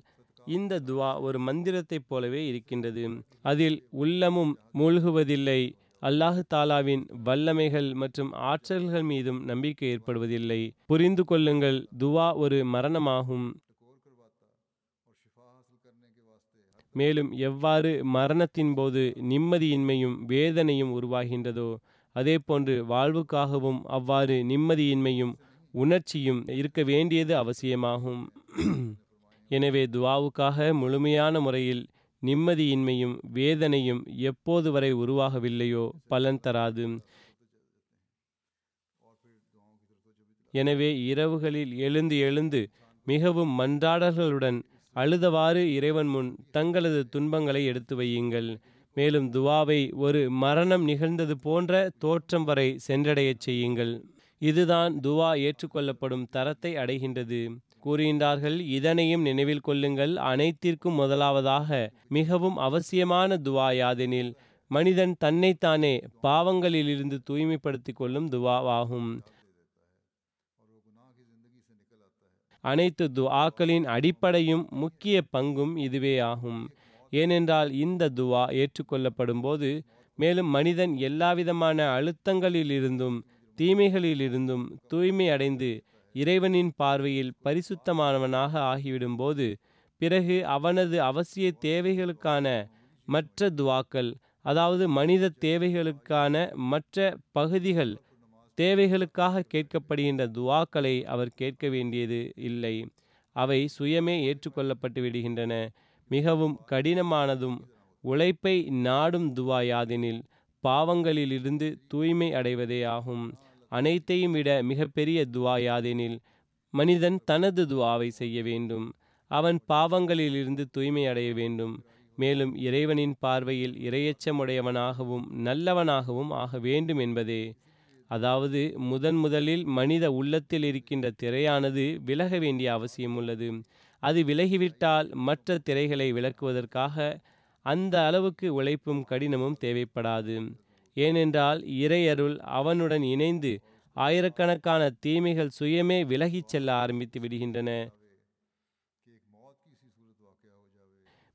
இந்த துவா ஒரு மந்திரத்தைப் போலவே இருக்கின்றது. அதில் உள்ளமும் மூழ்குவதில்லை. அல்லாஹு தாலாவின் வல்லமைகள் மற்றும் ஆற்றல்கள் மீதும் நம்பிக்கை ஏற்படுவதில்லை. புரிந்து கொள்ளுங்கள் துவா ஒரு மரணமாகும். மேலும் எவ்வாறு மரணத்தின் போது நிம்மதியின்மையும் வேதனையும் உருவாகின்றதோ அதே போன்று வாழ்வுக்காகவும் அவ்வாறு நிம்மதியின்மையும் உணர்ச்சியும் இருக்க வேண்டியது அவசியமாகும். எனவே துவாவுக்காக முழுமையான முறையில் நிம்மதியின்மையும் வேதனையும் எப்போது வரை உருவாகவில்லையோ பலன் தராது. எனவே இரவுகளில் எழுந்து எழுந்து மிகவும் மன்றாடல்களுடன் அழுதவாறு இறைவன் முன் தங்களது துன்பங்களை எடுத்து வையுங்கள். மேலும் துவாவை ஒரு மரணம் நிகழ்ந்தது போன்ற தோற்றம் வரை சென்றடையச் செய்யுங்கள். இதுதான் துவா ஏற்றுக்கொள்ளப்படும் தரத்தை அடைகின்றது. கூறுகின்றார்கள் இதனையும் நினைவில் கொள்ளுங்கள். அனைத்திற்கும் முதலாவதாக மிகவும் அவசியமான துவா யாதெனில் மனிதன் தன்னைத்தானே பாவங்களிலிருந்து தூய்மைப்படுத்திக் கொள்ளும் துவாவாகும். அனைத்து துவாக்களின் அடிப்படையும் முக்கிய பங்கும் இதுவே ஆகும். ஏனென்றால் இந்த துவா ஏற்றுக்கொள்ளப்படும் போது மேலும் மனிதன் எல்லாவிதமான அழுத்தங்களிலிருந்தும் தீமைகளிலிருந்தும் தூய்மை அடைந்து இறைவனின் பார்வையில் பரிசுத்தமானவனாக ஆகிவிடும்போது பிறகு அவனது அவசிய தேவைகளுக்கான மற்ற துவாக்கள் அதாவது மனித தேவைகளுக்கான மற்ற பகுதிகள் தேவைகளுக்காக கேட்கப்படுகின்ற துவாக்களை அவர் கேட்க வேண்டியது இல்லை. அவை சுயமே ஏற்றுக்கொள்ளப்பட்டு விடுகின்றன. மிகவும் கடினமானதும் உழைப்பை நாடும் துவா யாதெனில் பாவங்களிலிருந்து தூய்மை அடைவதே ஆகும். அனைத்தையும் விட மிகப்பெரிய துவா யாதெனில் மனிதன் தனது துவாவை செய்ய வேண்டும். அவன் பாவங்களிலிருந்து தூய்மை அடைய வேண்டும். மேலும் இறைவனின் பார்வையில் இரையச்சமுடையவனாகவும் நல்லவனாகவும் ஆக வேண்டும் என்பதே. அதாவது முதன் முதலில் மனித உள்ளத்தில் இருக்கின்ற திரையானது விலக வேண்டிய அவசியம் உள்ளது. அது விலகிவிட்டால் மற்ற திரைகளை விளக்குவதற்காக அந்த அளவுக்கு உழைப்பும் கடினமும் தேவைப்படாது. ஏனென்றால் இறையருள் அவனுடன் இணைந்து ஆயிரக்கணக்கான தீமைகள் சுயமே விலகிச் செல்ல ஆரம்பித்து விடுகின்றன.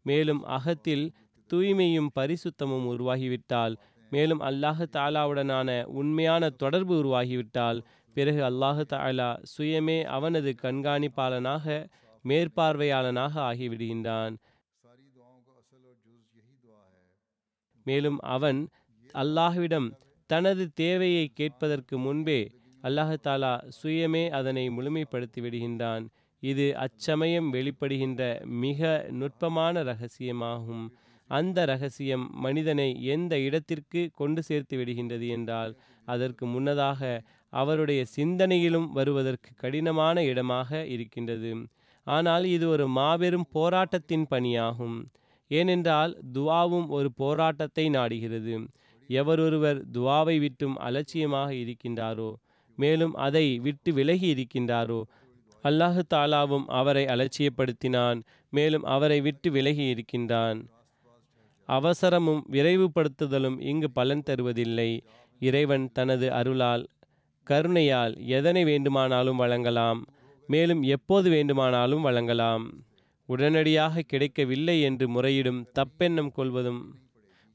மேலும் அகத்தில் தூய்மையும் பரிசுத்தமும் உருவாகிவிட்டால் மேலும் அல்லாஹு தாலாவுடனான உண்மையான தொடர்பு உருவாகிவிட்டால் பிறகு அல்லாஹு தாலா சுயமே அவனது கண்காணிப்பாளனாக மேற்பார்வையாளனாக ஆகிவிடுகின்றான். மேலும் அவன் அல்லாஹ்விடம் தனது தேவையை கேட்பதற்கு முன்பே அல்லாஹாலா சுயமே அதனை முழுமைப்படுத்தி விடுகின்றான். இது அச்சமயம் வெளிப்படுகின்ற மிக நுட்பமான ரகசியமாகும். அந்த ரகசியம் மனிதனை எந்த இடத்திற்கு கொண்டு சேர்த்து விடுகின்றது என்றால் அதற்கு முன்னதாக அவருடைய சிந்தனையிலும் வருவதற்கு கடினமான இடமாக இருக்கின்றது. ஆனால் இது ஒரு மாபெரும் போராட்டத்தின் பணியாகும். ஏனென்றால் துவாவும் ஒரு போராட்டத்தை நாடுகிறது. எவரொருவர் துவாவை விட்டும் அலட்சியமாக இருக்கின்றாரோ மேலும் அதை விட்டு விலகி இருக்கின்றாரோ அல்லாஹு தாலாவும் அவரை அலட்சியப்படுத்தினான் மேலும் அவரை விட்டு விலகி இருக்கின்றான். அவசரமும் விரைவுபடுத்துதலும் இங்கு பலன் தருவதில்லை. இறைவன் தனது அருளால் கருணையால் எதனை வேண்டுமானாலும் வழங்கலாம் மேலும் எப்போது வேண்டுமானாலும் வழங்கலாம். உடனடியாக கிடைக்கவில்லை என்று முறையிடும் தப்பெண்ணம் கொள்வதும்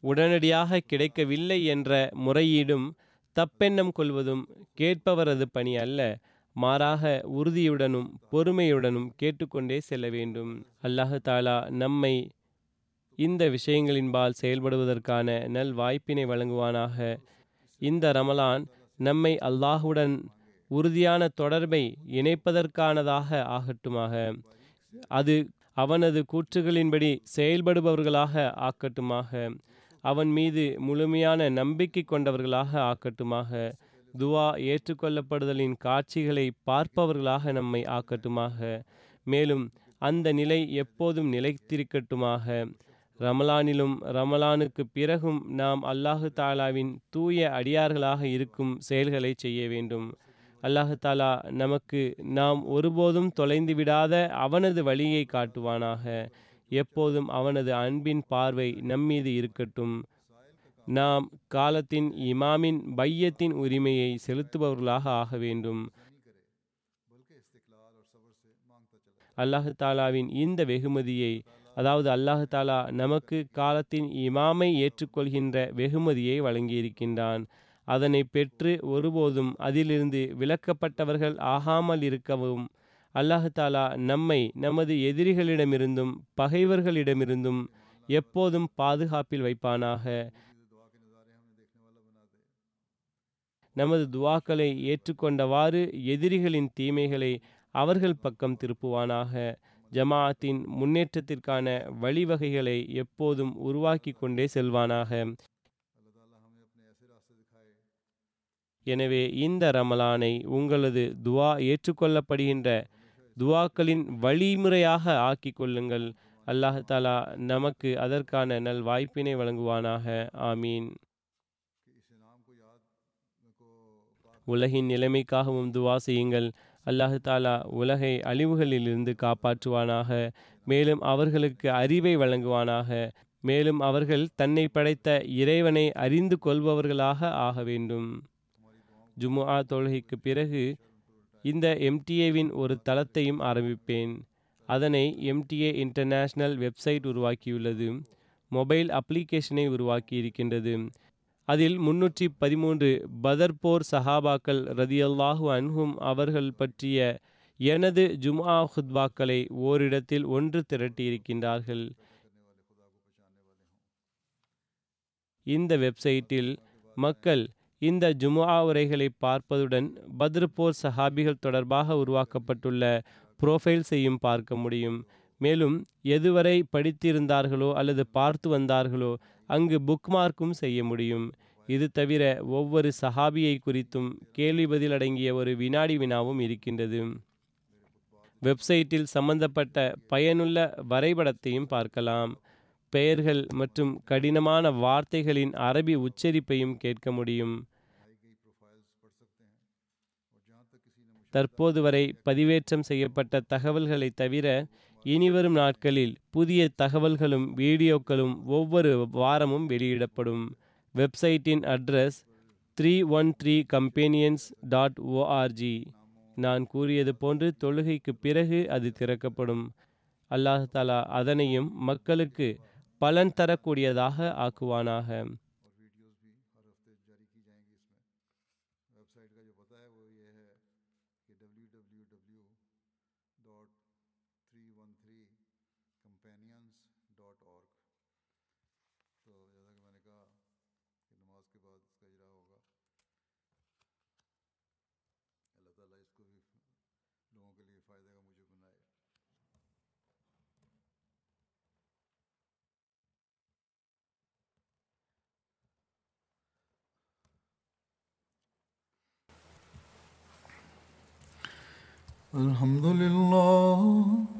உடனடியாக கிடைக்கவில்லை என்ற முறையீடும் தப்பெண்ணம் கொள்வதும் கேட்பவரது பணி அல்ல. மாறாக உறுதியுடனும் பொறுமையுடனும் கேட்டுக்கொண்டே செல்ல வேண்டும். அல்லாஹு தாலா நம்மை இந்த விஷயங்களின்பால் செயல்படுவதற்கான நல் வாய்ப்பினை வழங்குவானாக. இந்த ரமலான் நம்மை அல்லாஹுடன் உறுதியான தொடர்பை இணைப்பதற்கானதாக ஆகட்டுமாக. அது அவனது கூற்றுகளின்படி செயல்படுபவர்களாக ஆக்கட்டுமாக. அவன் மீது முழுமையான நம்பிக்கை கொண்டவர்களாக ஆக்கட்டுமாக. துவா ஏற்றுக்கொள்ளப்படுதலின் காட்சிகளை பார்ப்பவர்களாக நம்மை ஆக்கட்டுமாக. மேலும் அந்த நிலை எப்போதும் நிலைத்திருக்கட்டுமாக. ரமலானிலும் ரமலானுக்கு பிறகும் நாம் அல்லாஹு தாலாவின் தூய அடியார்களாக இருக்கும் செயல்களை செய்ய வேண்டும். அல்லாஹு தாலா நமக்கு நாம் ஒருபோதும் தொலைந்து விடாத அவனது வழியை காட்டுவானாக. எப்போதும் அவனது அன்பின் பார்வை நம்மீது இருக்கட்டும். நாம் காலத்தின் இமாமின் பையத்தின் உரிமையை செலுத்துபவர்களாக ஆக வேண்டும். அல்லாஹு தாலாவின் இந்த வெகுமதியை அதாவது அல்லாஹு தாலா நமக்கு காலத்தின் இமாமை ஏற்றுக்கொள்கின்ற வெகுமதியை வழங்கியிருக்கின்றான். அதனை பெற்று ஒருபோதும் அதிலிருந்து விலக்கப்பட்டவர்கள் ஆகாமல் இருக்கவும் அல்லாஹாலா நம்மை நமது எதிரிகளிடமிருந்தும் பகைவர்களிடமிருந்தும் எப்போதும் பாதுகாப்பில் வைப்பானாக. நமது துவாக்களை ஏற்றுக்கொண்டவாறு எதிரிகளின் தீமைகளை அவர்கள் பக்கம் திருப்புவானாக. ஜமாஅத்தின் முன்னேற்றத்திற்கான வழிவகைகளை எப்போதும் உருவாக்கி கொண்டே செல்வானாக. எனவே இந்த ரமலானை உங்களது துவா ஏற்றுக்கொள்ளப்படுகின்ற துவாக்களின் வழிமுறையாக ஆக்கிக் கொள்ளுங்கள். அல்லாஹ் தாலா நமக்கு அதற்கான நல் வாய்ப்பினை வழங்குவானாக. ஆமீன். உலகின் நிலைமைக்காகவும் துவா செய்யுங்கள். அல்லாஹு தாலா உலகை அழிவுகளிலிருந்து காப்பாற்றுவானாக. மேலும் அவர்களுக்கு அறிவை வழங்குவானாக. மேலும் அவர்கள் தன்னை படைத்த இறைவனை அறிந்து கொள்பவர்களாக ஆக வேண்டும். ஜுமுஆ தொழுகைக்கு பிறகு இந்த எம்டிஏவின் ஒரு தளத்தையும் ஆரம்பிப்பேன். அதனை எம்டிஏ இன்டர்நேஷ்னல் வெப்சைட் உருவாக்கியுள்ளது. மொபைல் அப்ளிகேஷனை உருவாக்கி இருக்கின்றது அதில் முன்னூற்றி பதிமூன்று பதர்போர் சஹாபாக்கள் ரதியல்லாஹு அன்ஹும் அவர்கள் பற்றிய எனது ஜும்ஆ ஹுத்பாக்களை ஓரிடத்தில் ஒன்று திரட்டியிருக்கின்றார்கள். இந்த வெப்சைட்டில் மக்கள் இந்த ஜுமுஆ உரைகளை பார்ப்பதுடன் பத்ருபோர் சஹாபிகள் தொடர்பாக உருவாக்கப்பட்டுள்ள புரோஃபைல்ஸையும் பார்க்க முடியும். மேலும் எதுவரை படித்திருந்தார்களோ அல்லது பார்த்து வந்தார்களோ அங்கு புக்மார்க்கும் செய்ய முடியும். இது தவிர ஒவ்வொரு சஹாபியை குறித்தும் கேள்வி பதில் அடங்கிய ஒரு வினாடி வினாவும் இருக்கின்றது. வெப்சைட்டில் சம்பந்தப்பட்ட பயனுள்ள வரைபடத்தையும் பார்க்கலாம். பெயர்கள் மற்றும் கடினமான வார்த்தைகளின் அரபி உச்சரிப்பையும் கேட்க முடியும். தற்போது வரை பதிவேற்றம் செய்யப்பட்ட தகவல்களை தவிர இனிவரும் நாட்களில் புதிய தகவல்களும் வீடியோக்களும் ஒவ்வொரு வாரமும் வெளியிடப்படும். வெப்சைட்டின் address three one three companions dot O R G நான் கூறியது போன்று தொழுகைக்கு பிறகு அது திறக்கப்படும். அல்லாஹாலா அதனையும் மக்களுக்கு பலன் தரக்கூடியதாக ஆக்குவானாக. www.313companions.org तो जैसा कि मैंने कहा कि नमाज के बाद इसका इजरा होगा अल्लाह ताला इसको भी लोगों के लिए फ़ायदे का मुझे बनाए الحمد لله